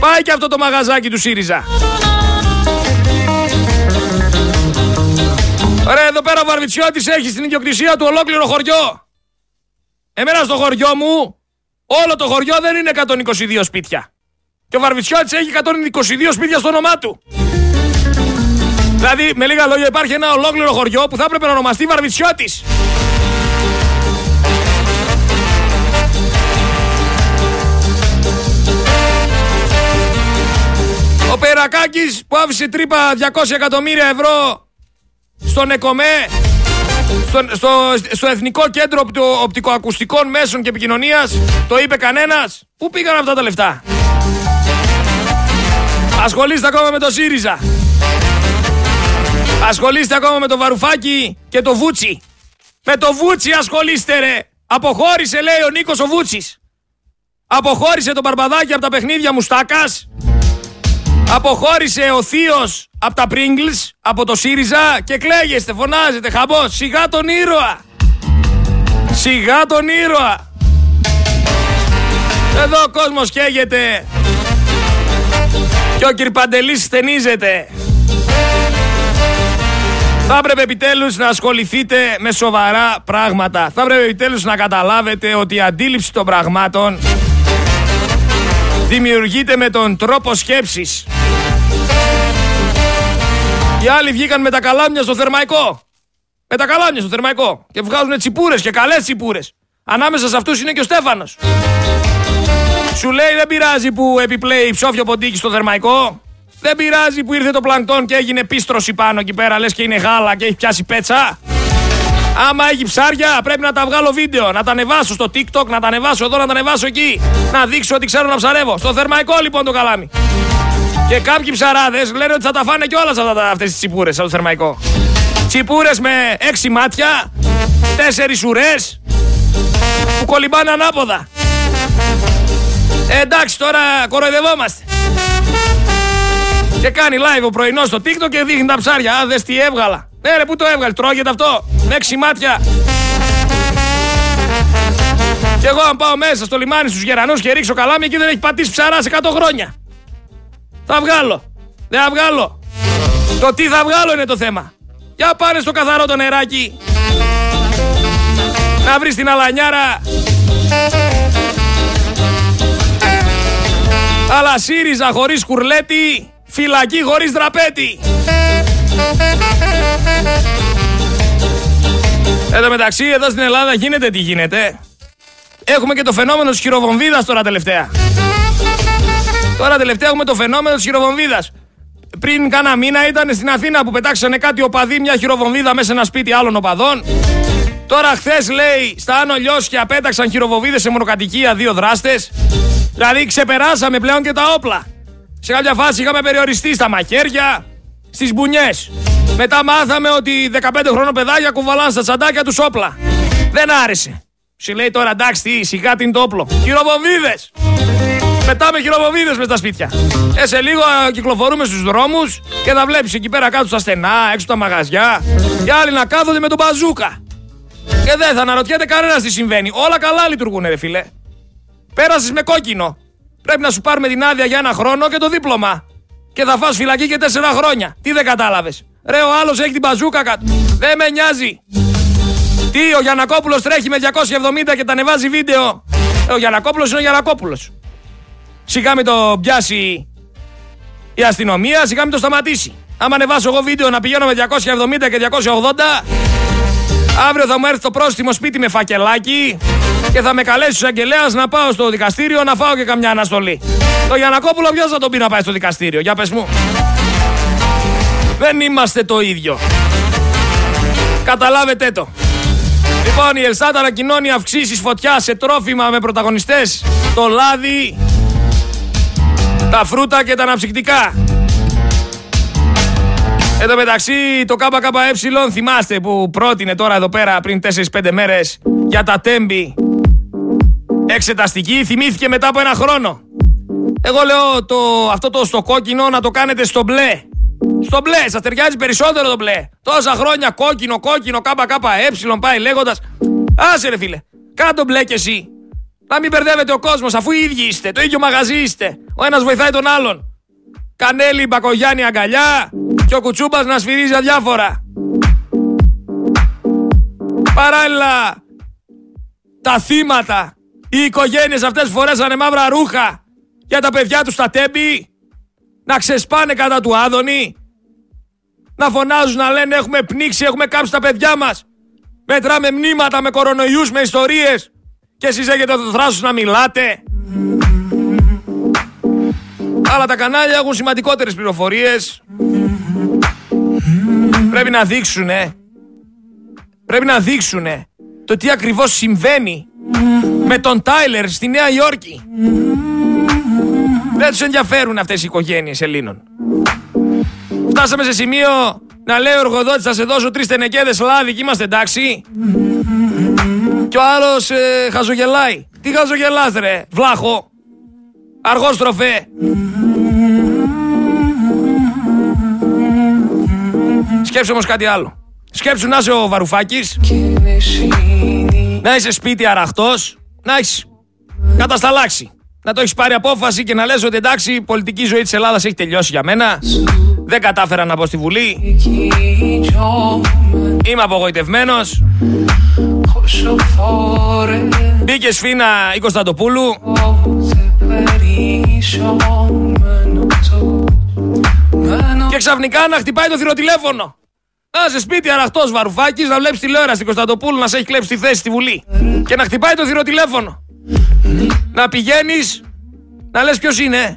Πάει και αυτό το μαγαζάκι του ΣΥΡΙΖΑ. Ωραία, εδώ πέρα ο Βαρβιτσιώτης έχει στην ιδιοκτησία του ολόκληρο χωριό. Εμένα στο χωριό μου, όλο το χωριό δεν είναι 122 σπίτια. Και ο Βαρβιτσιώτης έχει 122 σπίτια στο όνομά του. Δηλαδή, με λίγα λόγια, υπάρχει ένα ολόκληρο χωριό που θα έπρεπε να ονομαστεί Βαρβιτσιώτης. Ο Περακάκης που άφησε τρύπα 200 εκατομμύρια ευρώ στον ΕΚΟΜΕ, στο, στο, στο Εθνικό Κέντρο Οπτικοακουστικών Μέσων και Επικοινωνίας, το είπε κανένας. Πού πήγαν αυτά τα λεφτά; Ασχολείστε ακόμα με το ΣΥΡΙΖΑ. Ασχολείστε ακόμα με το Βαρουφάκι και το Βούτσι. Με το Βούτσι ασχολείστε ρε. Αποχώρησε λέει ο Νίκος ο Βούτσης. Αποχώρησε τον Μπαρμπαδάκι από τα παιχνίδια Μουστάκας. Αποχώρησε ο θείος από τα Pringles, από το ΣΥΡΙΖΑ και κλαίγεστε, φωνάζετε, χαμό. Σιγά τον ήρωα. Σιγά τον ήρωα. Εδώ ο κόσμος καίγεται. Και ο Κυρπαντελής στενίζεται. Θα έπρεπε επιτέλους να ασχοληθείτε με σοβαρά πράγματα. Θα έπρεπε επιτέλους να καταλάβετε ότι η αντίληψη των πραγμάτων δημιουργείται με τον τρόπο σκέψης. Οι άλλοι βγήκαν με τα καλάμια στο θερμαϊκό. Με τα καλάμια στο θερμαϊκό. Και βγάζουν τσιπούρες και καλές τσιπούρες. Ανάμεσα σε αυτούς είναι και ο Στέφανος. Σου λέει δεν πειράζει που επιπλέει ψόφιο ποντίκι στο θερμαϊκό. Δεν πειράζει που ήρθε το πλανκτόν και έγινε πίστρωση πάνω εκεί πέρα, λες και είναι γάλα και έχει πιάσει πέτσα. Άμα έχει ψάρια, πρέπει να τα βγάλω βίντεο. Να τα ανεβάσω στο TikTok, να τα ανεβάσω εδώ, να τα ανεβάσω εκεί. Να δείξω ότι ξέρω να ψαρεύω. Στο θερμαϊκό λοιπόν το καλάμι. Και κάποιοι ψαράδες λένε ότι θα τα φάνε κιόλα αυτές τις τσιπούρες από το θερμαϊκό. Τσιπούρες με έξι μάτια, τέσσερις ουρές που κολυμπάνε ανάποδα. Ε, εντάξει, τώρα κοροϊδευόμαστε. Και κάνει live ο πρωινός στο TikTok και δείχνει τα ψάρια. Α, δες τι έβγαλα. Ναι, ρε, πού το έβγαλε, τρώγεται αυτό; Με έξι μάτια. Και εγώ αν πάω μέσα στο λιμάνι στους γερανούς και ρίξω καλάμι εκεί δεν έχει πατήσει ψαρά σε 100 χρόνια. Θα βγάλω. Δεν θα βγάλω. Το τι θα βγάλω είναι το θέμα. Για πάνε στο καθαρό το νεράκι. Να βρεις την αλανιάρα. Αλλά ΣΥΡΙΖΑ χωρίς κουρλέτη, φυλακή χωρίς δραπέτη. Εδώ μεταξύ, εδώ στην Ελλάδα γίνεται τι γίνεται. Έχουμε και το φαινόμενο της χειροβομβίδας τώρα τελευταία. Τώρα τελευταία έχουμε το φαινόμενο της χειροβομβίδας. Πριν κάνα μήνα ήταν στην Αθήνα που πετάξανε κάτι οπαδοί, μια χειροβομβίδα μέσα σε ένα σπίτι άλλων οπαδών. Τώρα χθες λέει στα Άνω Λιώσια πέταξαν χειροβομβίδες σε μονοκατοικία δύο δράστες. Δηλαδή ξεπεράσαμε πλέον και τα όπλα. Σε κάποια φάση είχαμε περιοριστεί στα μαχαίρια, στις μπουνιές. Μετά μάθαμε ότι 15 χρόνο παιδάκια κουβαλάνε στα τσαντάκια τους όπλα. Δεν άρεσε. Σου λέει τώρα εντάξει, τι, σιγά την το όπλο. Χειροβομβίδες! Πετάμε χειροβομβίδες μες στα σπίτια. Ε, σε λίγο κυκλοφορούμε στους δρόμους και θα βλέπεις εκεί πέρα κάτω στα στενά, έξω τα μαγαζιά. Οι άλλοι να κάθονται με τον μπαζούκα. Και δεν θα αναρωτιέται κανένας τι συμβαίνει. Όλα καλά λειτουργούν, ρε φίλε. Πέρασες με κόκκινο. Πρέπει να σου πάρουμε την άδεια για ένα χρόνο και το δίπλωμα. Και θα φας φυλακή και τέσσερα χρόνια. Τι δεν κατάλαβες. Ρε, ο άλλος έχει την μπαζούκα κάτω. Δεν με νοιάζει. Τι, ο Γιανακόπουλος τρέχει με 270 και τα ανεβάζει βίντεο. Ε, ο Γιανακόπουλος είναι ο Γιανακόπουλος. Σιγά με το πιάσει η αστυνομία, σιγά με το σταματήσει. Άμα ανεβάσω εγώ βίντεο να πηγαίνω με 270 και 280, αύριο θα μου έρθει το πρόστιμο σπίτι με φακελάκι και θα με καλέσει ο αγγελέα να πάω στο δικαστήριο να φάω και καμιά αναστολή. Το Γιανακόπουλο ποιος θα τον πει να πάει στο δικαστήριο, για πες μου. Δεν είμαστε το ίδιο. Καταλάβετε το. Λοιπόν, η Ελστάτ ανακοινώνει αυξήσεις φωτιά σε τρόφιμα με πρωταγωνιστές το λάδι, τα φρούτα και τα αναψυκτικά. Εδώ μεταξύ το ΚΚΕ θυμάστε που πρότεινε τώρα εδώ πέρα πριν 4-5 μέρες για τα τέμπη εξεταστική θυμήθηκε μετά από ένα χρόνο. Εγώ λέω το, αυτό το στο κόκκινο να το κάνετε στο μπλε. Στο μπλε, σας ταιριάζει περισσότερο το μπλε. Τόσα χρόνια κόκκινο, κόκκινο, ΚΚΕ πάει λέγοντας. Άσε ρε φίλε, κάτω μπλε κι εσύ. Να μην μπερδεύετε ο κόσμος αφού οι ίδιοι είστε, το ίδιο μαγαζί είστε. Ο ένας βοηθάει τον άλλον. Κανέλη, Μπακογιάννη, αγκαλιά και ο κουτσούμπας να σφυρίζει αδιάφορα. Παράλληλα, τα θύματα, οι οικογένειες αυτές φορέσανε μαύρα ρούχα για τα παιδιά τους στα τέμπη, να ξεσπάνε κατά του Άδωνη, να φωνάζουν να λένε έχουμε πνίξει, έχουμε κάψει τα παιδιά μας, μετράμε μνήματα με κορονοϊούς, με ιστορίες και εσείς έχετε το θράσος να μιλάτε. Αλλά τα κανάλια έχουν σημαντικότερες πληροφορίες. Πρέπει να δείξουνε. Πρέπει να δείξουνε το τι ακριβώς συμβαίνει με τον Τάιλερ στη Νέα Υόρκη. Δεν τους ενδιαφέρουν αυτές οι οικογένειες Ελλήνων. Φτάσαμε σε σημείο να λέει ο εργοδότης θα σε δώσω τρεις τενεκέδες λάδι και είμαστε εντάξει. Και ο άλλος ε, χαζογελάει. Τι χαζογελάς ρε, βλάχο. Αργόστροφε. Σκέψου όμως κάτι άλλο. Σκέψου να είσαι ο Βαρουφάκης, να είσαι σπίτι αραχτός, να έχεις κατασταλάξει. Να το έχεις πάρει απόφαση και να λες ότι εντάξει η πολιτική ζωή της Ελλάδας έχει τελειώσει για μένα. Δεν κατάφερα να μπω στη Βουλή. Είμαι απογοητευμένος. Μπήκε σφίνα η Κωνσταντοπούλου. Και ξαφνικά να χτυπάει το θηροτηλέφωνο. Να σε σπίτι αραχτό Βαρουφάκης να βλέπεις τηλεόραση στην Κωνσταντοπούλου να σε έχει κλέψει τη θέση στη Βουλή. Και να χτυπάει το θηροτηλέφωνο. Να πηγαίνεις, να λες ποιος είναι.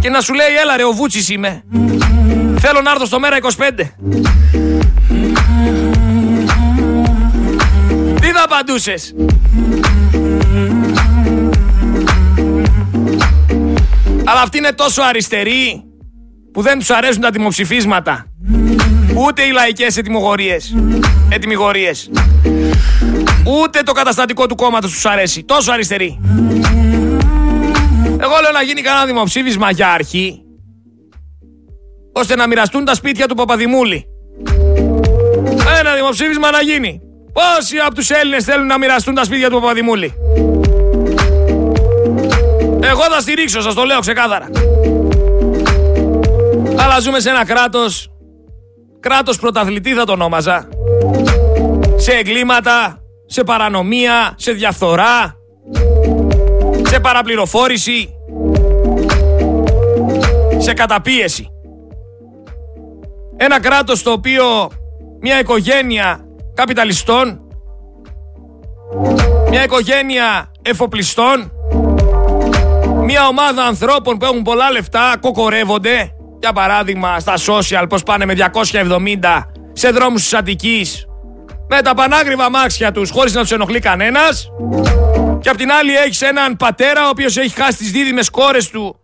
Και να σου λέει, έλα ρε, ο Βούτσι είμαι. Θέλω να έρθω στο μέρα 25. Τι θα απαντούσες; Αλλά αυτοί είναι τόσο αριστεροί που δεν τους αρέσουν τα δημοψηφίσματα. Ούτε οι λαϊκές ετοιμιγορίες. Ετοιμιγορίες. Ούτε το καταστατικό του κόμματος τους αρέσει. Τόσο αριστεροί. Εγώ λέω να γίνει κανένα δημοψήφισμα για αρχή. Ώστε να μοιραστούν τα σπίτια του Παπαδημούλη. Ένα δημοψήφισμα να γίνει. Πόσοι από τους Έλληνες θέλουν να μοιραστούν τα σπίτια του Παπαδημούλη. Εγώ θα στηρίξω, σας το λέω ξεκάθαρα. Αλλά ζούμε σε ένα κράτος, κράτος πρωταθλητή θα το ονόμαζα. Σε εγκλήματα, σε παρανομία, σε διαφθορά, σε παραπληροφόρηση, σε καταπίεση. Ένα κράτος στο οποίο μια οικογένεια καπιταλιστών, μια οικογένεια εφοπλιστών, μια ομάδα ανθρώπων που έχουν πολλά λεφτά κοκορεύονται. Για παράδειγμα στα social πως πάνε με 270 σε δρόμους της Αττικής με τα πανάγριβα μάξια τους χωρίς να τους ενοχλεί κανένας. Και απ' την άλλη έχεις έναν πατέρα ο οποίος έχει χάσει τις δίδυμες κόρες του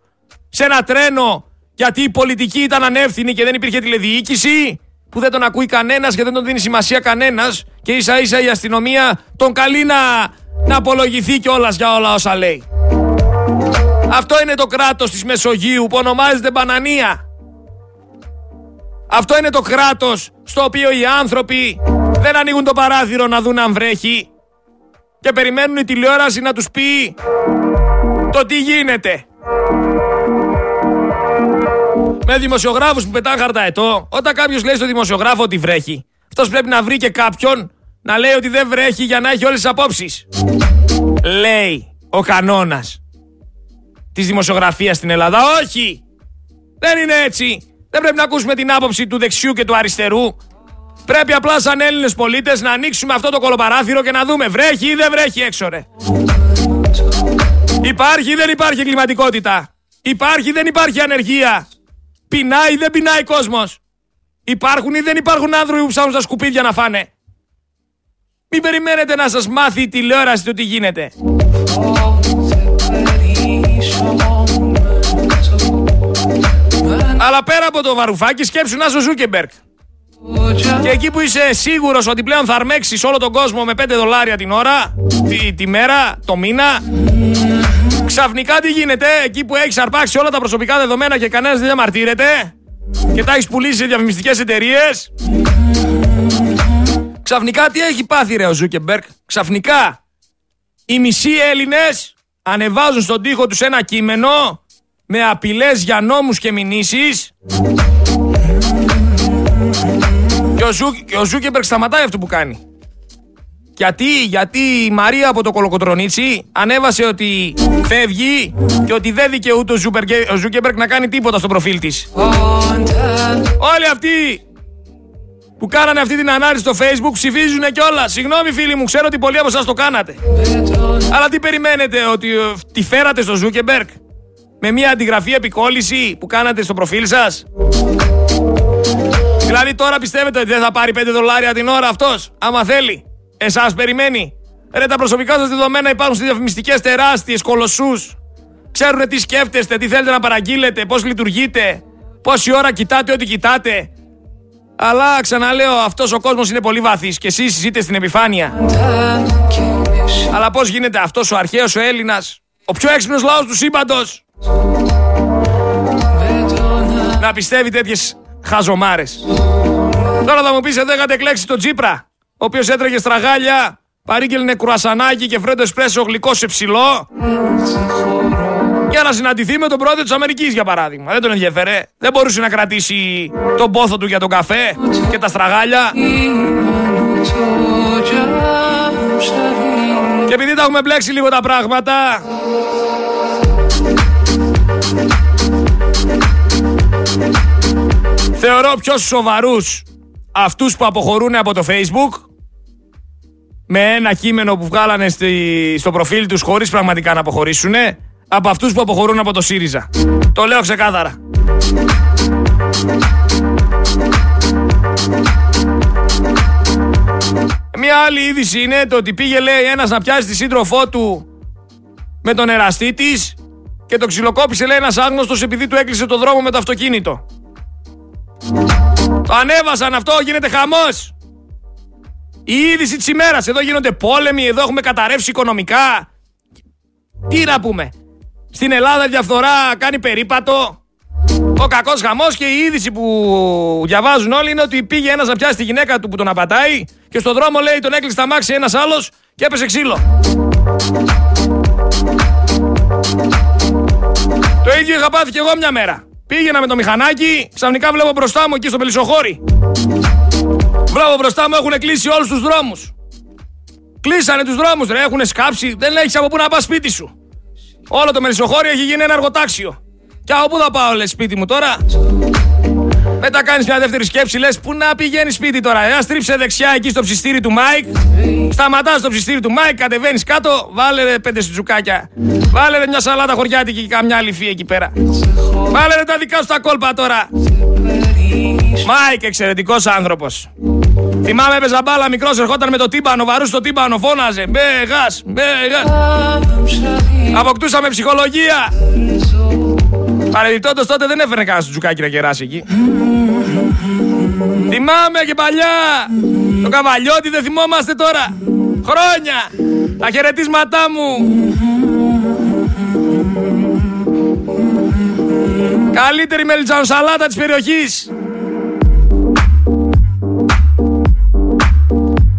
σε ένα τρένο γιατί η πολιτική ήταν ανεύθυνη και δεν υπήρχε τηλεδιοίκηση που δεν τον ακούει κανένας και δεν τον δίνει σημασία κανένας και ίσα ίσα η αστυνομία τον καλεί να, να απολογηθεί κιόλας για όλα όσα λέει. Αυτό είναι το κράτος της Μεσογείου που ονομάζεται Μπανανία. Αυτό είναι το κράτος στο οποίο οι άνθρωποι δεν ανοίγουν το παράθυρο να δουν αν βρέχει και περιμένουν η τηλεόραση να τους πει το τι γίνεται. Με δημοσιογράφους που πετάνε χαρταετό, όταν κάποιος λέει στο δημοσιογράφο ότι βρέχει, αυτός πρέπει να βρει και κάποιον να λέει ότι δεν βρέχει για να έχει όλες τις απόψεις. Λέει ο κανόνας της δημοσιογραφίας στην Ελλάδα. Όχι! Δεν είναι έτσι. Δεν πρέπει να ακούσουμε την άποψη του δεξιού και του αριστερού. Πρέπει απλά σαν Έλληνες πολίτες να ανοίξουμε αυτό το κολοπαράθυρο και να δούμε βρέχει ή δεν βρέχει έξω ρε. Υπάρχει ή δεν υπάρχει κλιματικότητα. Υπάρχει ή δεν υπάρχει ανεργία; Πεινάει ή δεν πεινάει κόσμος; Υπάρχουν ή δεν υπάρχουν άνθρωποι που ψάχνουν στα σκουπίδια να φάνε; Μην περιμένετε να σας μάθει η τηλεόραση το τι γίνεται. Αλλά πέρα από το βαρουφάκι σκέψου να είσαι Ζούκερμπεργκ. Και εκεί που είσαι σίγουρος ότι πλέον θα αρμέξεις όλο τον κόσμο με 5 δολάρια την ώρα, τη, τη μέρα, το μήνα, ξαφνικά τι γίνεται, εκεί που έχεις αρπάξει όλα τα προσωπικά δεδομένα και κανένας δεν διαμαρτύρεται και τα έχεις πουλήσει σε διαφημιστικές εταιρείες. Ξαφνικά τι έχει πάθει ρε ο Ζούκερμπεργκ, ξαφνικά οι μισοί Έλληνες ανεβάζουν στον τοίχο τους ένα κείμενο με απειλές για νόμους και μηνύσεις και ο, Ζου, και ο Ζούκερμπεργκ σταματάει αυτό που κάνει. Γιατί, γιατί η Μαρία από το Κολοκοτρονίτσι ανέβασε ότι φεύγει και ότι δεν δικαιούται ο Ζούκερμπεργκ να κάνει τίποτα στο προφίλ της. Όλοι αυτοί που κάνανε αυτή την ανάρτηση στο facebook ψηφίζουν κιόλας. Συγγνώμη φίλοι μου, ξέρω ότι πολλοί από εσάς το κάνατε. Αλλά τι περιμένετε, ότι ε, τη φέρατε στο Ζούκερμπεργκ με μια αντιγραφή επικόλληση που κάνατε στο προφίλ σας; Δηλαδή τώρα πιστεύετε ότι δεν θα πάρει 5 δολάρια την ώρα αυτός, άμα θέλει. Εσάς περιμένει. Ρε τα προσωπικά σας δεδομένα υπάρχουν στις διαφημιστικές τεράστιες κολοσσούς. Ξέρουν τι σκέφτεστε, τι θέλετε να παραγγείλετε, πώς λειτουργείτε, πόση ώρα κοιτάτε ό,τι κοιτάτε. Αλλά ξαναλέω, αυτός ο κόσμος είναι πολύ βαθύς και εσείς ζείτε στην επιφάνεια. Αλλά πώς γίνεται αυτός ο αρχαίος ο Έλληνας, ο πιο έξυπνος λαός του σύμπαντος, να πιστεύει τέτοιες χαζομάρες. Τώρα θα μου πεις εδώ είχατε εκλέξει τον Τσίπρα, ο οποίος έτρεχε στραγάλια, παρήγγελνε κουρασανάκι και φρέντο εσπρέσο γλυκό σε ψηλό. Για να συναντηθεί με τον πρόεδρο της Αμερικής για παράδειγμα. Δεν τον ενδιαφέρε. Δεν μπορούσε να κρατήσει τον πόθο του για τον καφέ και τα στραγάλια. Και επειδή τα έχουμε μπλέξει λίγο τα πράγματα, Θεωρώ πιο σοβαρούς αυτούς που αποχωρούν από το facebook με ένα κείμενο που βγάλανε στη, στο προφίλ τους χωρίς πραγματικά να αποχωρήσουν από αυτούς που αποχωρούν από το ΣΥΡΙΖΑ. Το λέω ξεκάθαρα. Μια άλλη είδηση είναι το ότι πήγε λέει ένας να πιάσει τη σύντροφό του με τον εραστή της και το ξυλοκόπησε λέει ένας άγνωστος επειδή του έκλεισε το δρόμο με το αυτοκίνητο. Το ανέβασαν αυτό, γίνεται χαμός. Η είδηση της ημέρας, εδώ γίνονται πόλεμοι, εδώ έχουμε καταρρεύσει οικονομικά. Τι να πούμε. Στην Ελλάδα η διαφθορά κάνει περίπατο. Ο κακός χαμός και η είδηση που διαβάζουν όλοι είναι ότι πήγε ένας να πιάσει τη γυναίκα του που τον απατάει και στον δρόμο λέει τον έκλεισε τα μάξι ένας άλλος και έπεσε ξύλο. Το ίδιο είχα πάθει και εγώ μια μέρα. Πήγαινα με το μηχανάκι, ξαφνικά βλέπω μπροστά μου εκεί στο Μελισσοχώρι. Βλέπω μπροστά μου έχουν κλείσει όλους τους δρόμους. Κλείσανε τους δρόμους, ρε, έχουν σκάψει, δεν έχεις από πού να πας σπίτι σου. Όλο το Μελισσοχώρι έχει γίνει ένα εργοτάξιο. Και από πού θα πάω, λες σπίτι μου τώρα; Μετά κάνεις μια δεύτερη σκέψη, λες πού να πηγαίνεις σπίτι τώρα. Ένα στρίψε δεξιά εκεί στο ψηστήρι του Μάικ. Σταματάς στο ψηστήρι του Μάικ, κατεβαίνεις κάτω, βάλε ρε πέντε σουτζουκάκια. Βάλε ρε μια σαλάτα χωριάτικη και καμιά άλλη εκεί πέρα. Βάλε ρε τα δικά σου τα κόλπα τώρα. Μάικ, εξαιρετικός άνθρωπος. Θυμάμαι έπαιζα μπάλα μικρός, ερχόταν με το τύμπανο, βαρούσε το τύμπανο, φώναζε. Μπέγας, μπέγας. Αποκτούσαμε ψυχολογία. Παρεμπιπτόντως τότε δεν έφερε κανένας σουτζουκάκι να κεράσει εκεί. Θυμάμαι και παλιά. Το καβαλιότι δεν θυμόμαστε τώρα. Χρόνια. Τα χαιρετίσματά μου. Καλύτερη μελιτζανοσαλάτα της περιοχής.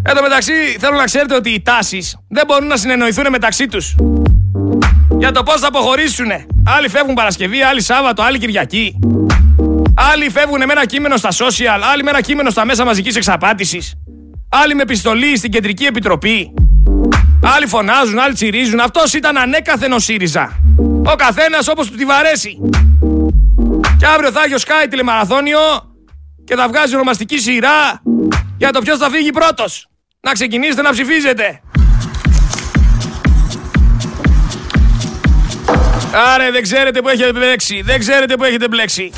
Εν τω μεταξύ θέλω να ξέρετε ότι οι τάσεις δεν μπορούν να συνεννοηθούν μεταξύ τους για το πώς θα αποχωρήσουν. Άλλοι φεύγουν Παρασκευή, άλλοι Σάββατο, άλλοι Κυριακή. Άλλοι φεύγουν με ένα κείμενο στα social, άλλοι με ένα κείμενο στα μέσα μαζικής εξαπάτησης. Άλλοι με επιστολή στην κεντρική επιτροπή. Άλλοι φωνάζουν, άλλοι τσιρίζουν. Αυτός ήταν ανέκαθεν ο ΣΥΡΙΖΑ. Ο καθένας όπως του τη βαρέσει. Και αύριο θα έχει ο Sky τηλεμαραθώνιο και θα βγάζει ονομαστική σειρά για το ποιος θα φύγει πρώτος. Να ξεκινήσετε να ψηφίζετε. Άρε, δεν ξέρετε που έχετε μπλέξει. Δεν ξέρετε που έχετε μπλέξει.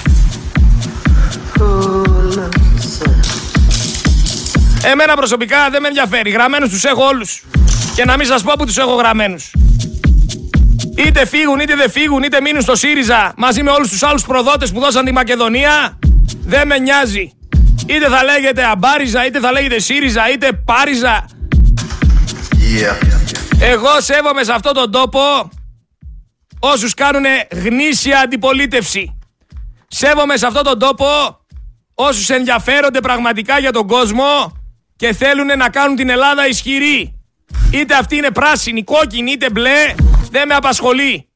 Εμένα προσωπικά δεν με ενδιαφέρει. Γραμμένους τους έχω όλους. Και να μην σας πω που τους έχω γραμμένους. Είτε φύγουν είτε δεν φύγουν, είτε μείνουν στο ΣΥΡΙΖΑ μαζί με όλους τους άλλους προδότες που δώσαν τη Μακεδονία. Δεν με νοιάζει. Είτε θα λέγεται Αμπάριζα, είτε θα λέγεται ΣΥΡΙΖΑ, είτε Πάριζα. Εγώ σέβομαι σε αυτόν τον τόπο όσους κάνουν γνήσια αντιπολίτευση. Σέβομαι σε αυτόν τον τόπο όσους ενδιαφέρονται πραγματικά για τον κόσμο και θέλουν να κάνουν την Ελλάδα ισχυρή. Είτε αυτή είναι πράσινη, κόκκινη, είτε μπλε, δεν με απασχολεί.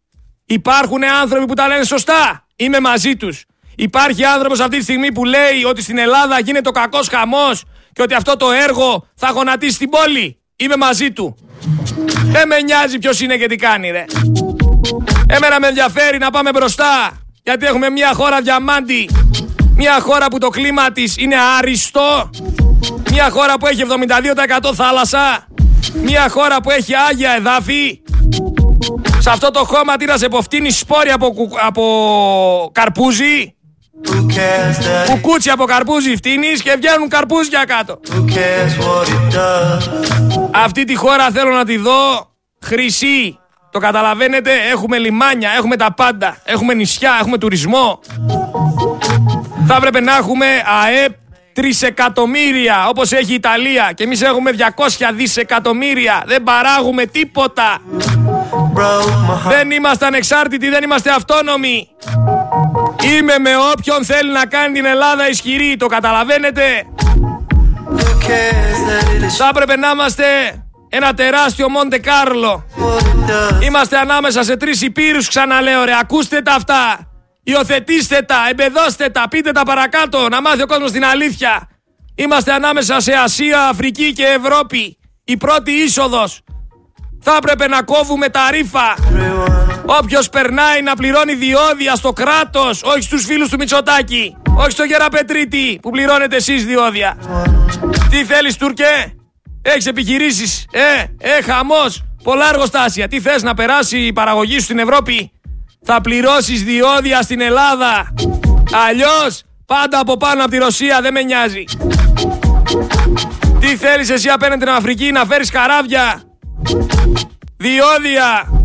Υπάρχουν άνθρωποι που τα λένε σωστά. Είμαι μαζί τους. Υπάρχει άνθρωπος αυτή τη στιγμή που λέει ότι στην Ελλάδα γίνεται ο κακός χαμός και ότι αυτό το έργο θα γονατίσει την πόλη. είμαι μαζί του. Δεν με νοιάζει ποιος είναι και τι κάνει ρε. Εμένα με ενδιαφέρει να πάμε μπροστά. Γιατί έχουμε μια χώρα διαμάντη. Μια χώρα που το κλίμα της είναι άριστο. Μια χώρα που έχει 72% θάλασσα. Μια χώρα που έχει άγια εδάφη. Σε αυτό το χώμα τι να σε ποφτύνει σπόρια από, από καρπούζι. Κουκούτσι από καρπούζι φτύνεις και βγαίνουν καρπούζια κάτω. Αυτή τη χώρα θέλω να τη δω χρυσή. Το καταλαβαίνετε, έχουμε λιμάνια, έχουμε τα πάντα, έχουμε νησιά, έχουμε τουρισμό. Θα έπρεπε να έχουμε ΑΕΠ τρισεκατομμύρια όπως έχει η Ιταλία και εμείς έχουμε 200 δισεκατομμύρια. Δεν παράγουμε τίποτα. Δεν είμαστε ανεξάρτητοι, δεν είμαστε αυτόνομοι. Είμαι με όποιον θέλει να κάνει την Ελλάδα ισχυρή, το καταλαβαίνετε. Θα έπρεπε να είμαστε ένα τεράστιο Μόντε Κάρλο. Είμαστε ανάμεσα σε τρεις υπήρους ξαναλέω ρε, ακούστε τα αυτά. Υιοθετήστε τα, εμπεδώστε τα, πείτε τα παρακάτω, να μάθει ο κόσμος την αλήθεια. Είμαστε ανάμεσα σε Ασία, Αφρική και Ευρώπη. Η πρώτη είσοδος. Θα έπρεπε να κόβουμε τα ρήφα. Όποιος περνάει να πληρώνει διόδια στο κράτος, όχι στους φίλους του Μητσοτάκη. Όχι στο Γεραπετρίτη που πληρώνετε εσείς διόδια. Τι θέλεις, Τουρκέ, έχεις επιχειρήσεις. Ε, ε, χαμός. Πολλά εργοστάσια. Τι θες να περάσει η παραγωγή σου στην Ευρώπη; Θα πληρώσεις διόδια στην Ελλάδα. Αλλιώς πάντα από πάνω από τη Ρωσία δεν με νοιάζει. Τι θέλεις εσύ απέναντι στην Αφρική να φέρεις καράβια; Διόδια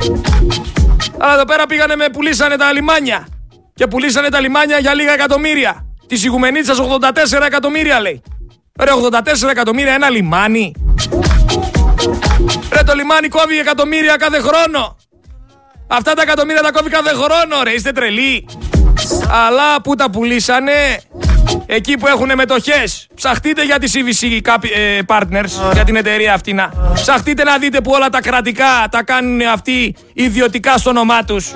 Αλλά εδώ πέρα πήγανε με πουλήσανε τα λιμάνια Και πουλήσανε τα λιμάνια για λίγα εκατομμύρια Τη Ιγουμενίτσας 84 εκατομμύρια λέει Ρε 84 εκατομμύρια ένα λιμάνι Ρε το λιμάνι κόβει εκατομμύρια κάθε χρόνο Αυτά τα εκατομμύρια τα κόβει κάθε χρόνο ρε είστε τρελοί Αλλά που τα πουλήσανε Εκεί που έχουν μετοχές. Ψαχτείτε για τη CVC ε, Partners, για την εταιρεία αυτή να. Ψαχτείτε να δείτε που όλα τα κρατικά τα κάνουν αυτοί ιδιωτικά στο όνομά τους.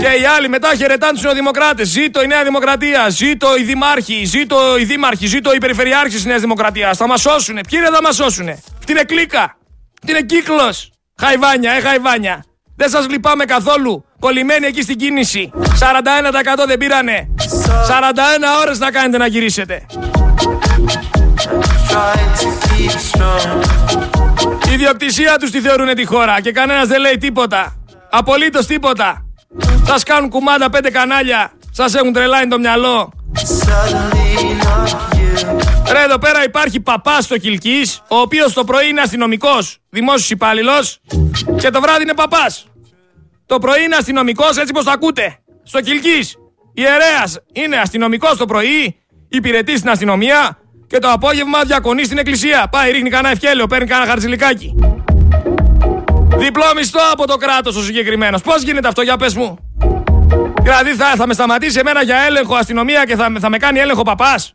Και οι άλλοι μετά χαιρετάνε τους Νεοδημοκράτες. Ζήτω η Νέα Δημοκρατία, ζήτω οι Δημάρχοι, ζήτω οι Δήμαρχοι, ζήτω οι Περιφερειάρχες της Νέας Δημοκρατίας. Θα μας σώσουνε. Ποιοι είναι θα μας σώσουνε; Αυτή είναι κλίκα. Αυτή είναι κύκλο. Χαϊβάνια, ε, χαϊβάνια. Δεν σας λυπάμαι καθόλου. Κολλημένοι εκεί στην κίνηση. 41% δεν πήρανε. 41 ώρες να κάνετε να γυρίσετε. Η ιδιοκτησία τους τη θεωρούν τη χώρα και κανένας δεν λέει τίποτα. Απολύτως τίποτα. Σας κάνουν κουμάντα πέντε κανάλια. Σας έχουν τρελάει το μυαλό. Ρε εδώ πέρα υπάρχει παπάς στο Κιλκή, ο οποίος το πρωί είναι αστυνομικός, δημόσιος υπάλληλος και το βράδυ είναι παπάς. Το πρωί είναι αστυνομικός έτσι πως το ακούτε. Στο Κιλκή. Ιερέα είναι αστυνομικός το πρωί, υπηρετεί στην αστυνομία και το απόγευμα διακονεί στην εκκλησία. Πάει, ρίχνει κανένα ευχέλαιο, παίρνει κανένα χαρτζηλικάκι. Διπλό μισθό από το κράτος ο συγκεκριμένος. Πώς γίνεται αυτό, για πες μου. Δηλαδή θα, θα με σταματήσει εμένα για έλεγχο αστυνομία και θα, θα με κάνει έλεγχο παπάς.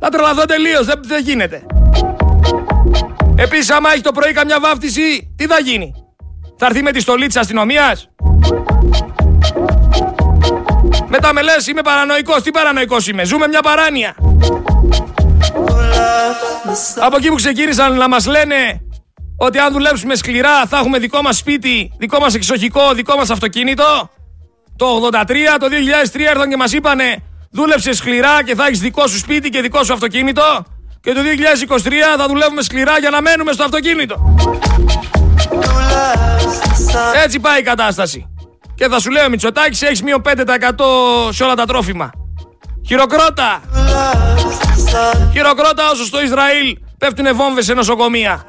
Θα τρελαθώ τελείως, δεν, δεν γίνεται. Επίσης, άμα έχει το πρωί καμιά βάφτιση, τι θα γίνει; Θα έρθει με τη στολή της αστυνομίας; Μετά με λες, είμαι παρανοϊκός. Τι παρανοϊκός είμαι, ζούμε μια παράνοια. Από εκεί που ξεκίνησαν να μας λένε ότι αν δουλέψουμε σκληρά θα έχουμε δικό μας σπίτι, δικό μας εξοχικό, δικό μας αυτοκίνητο. Το 83, το 2003 έρθαν και μας είπανε δούλεψε σκληρά και θα έχεις δικό σου σπίτι και δικό σου αυτοκίνητο. Και το 2023 θα δουλεύουμε σκληρά για να μένουμε στο αυτοκίνητο. Έτσι πάει η κατάσταση. Και θα σου λέω Μητσοτάκης έχεις μείον 5% σε όλα τα τρόφιμα. Χειροκρότα! Χειροκρότα όσο στο Ισραήλ πέφτουνε βόμβες σε νοσοκομεία.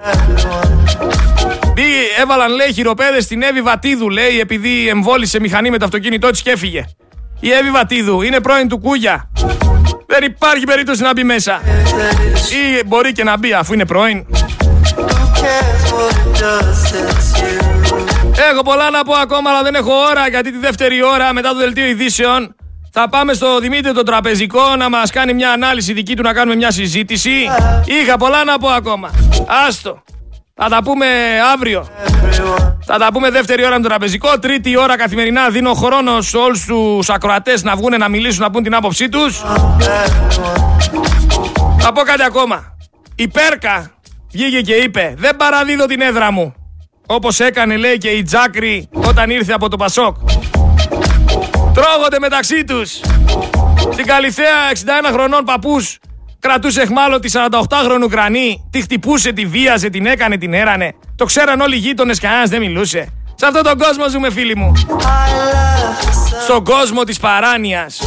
Έβαλαν λέει χειροπέδες στην Εύη Βατίδου λέει επειδή εμβόλησε μηχανή με το αυτοκίνητό της και έφυγε. Η Εύη Βατίδου είναι πρώην του Κούγια. Δεν υπάρχει περίπτωση να μπει μέσα. Ή μπορεί και να μπει αφού είναι πρώην. Έχω πολλά να πω ακόμα, αλλά δεν έχω ώρα γιατί τη δεύτερη ώρα μετά το δελτίο ειδήσεων θα πάμε στο Δημήτρη το τραπεζικό να μας κάνει μια ανάλυση δική του να κάνουμε μια συζήτηση. Είχα πολλά να πω ακόμα. Άστο. Θα τα πούμε αύριο. Θα τα πούμε δεύτερη ώρα με το τραπεζικό. Τρίτη ώρα καθημερινά δίνω χρόνο σε όλους τους ακροατές να βγουν να μιλήσουν, να πούν την άποψή τους. Θα πω κάτι ακόμα. Η Πέρκα βγήκε και είπε δεν παραδίδω την έδρα μου. Όπως έκανε λέει και η Τζάκρη όταν ήρθε από το Πασόκ. Τρώγονται μεταξύ τους. Στην Καλυθέα 61 χρονών παππούς κρατούσε εχμάλωτη 48χρονου κρανή, τη χτυπούσε, τη βίαζε, την έκανε, την έρανε. Το ξέραν όλοι οι γείτονες, κανένας δεν μιλούσε. Σε αυτόν τον κόσμο ζούμε φίλοι μου. Στον κόσμο της παράνοιας.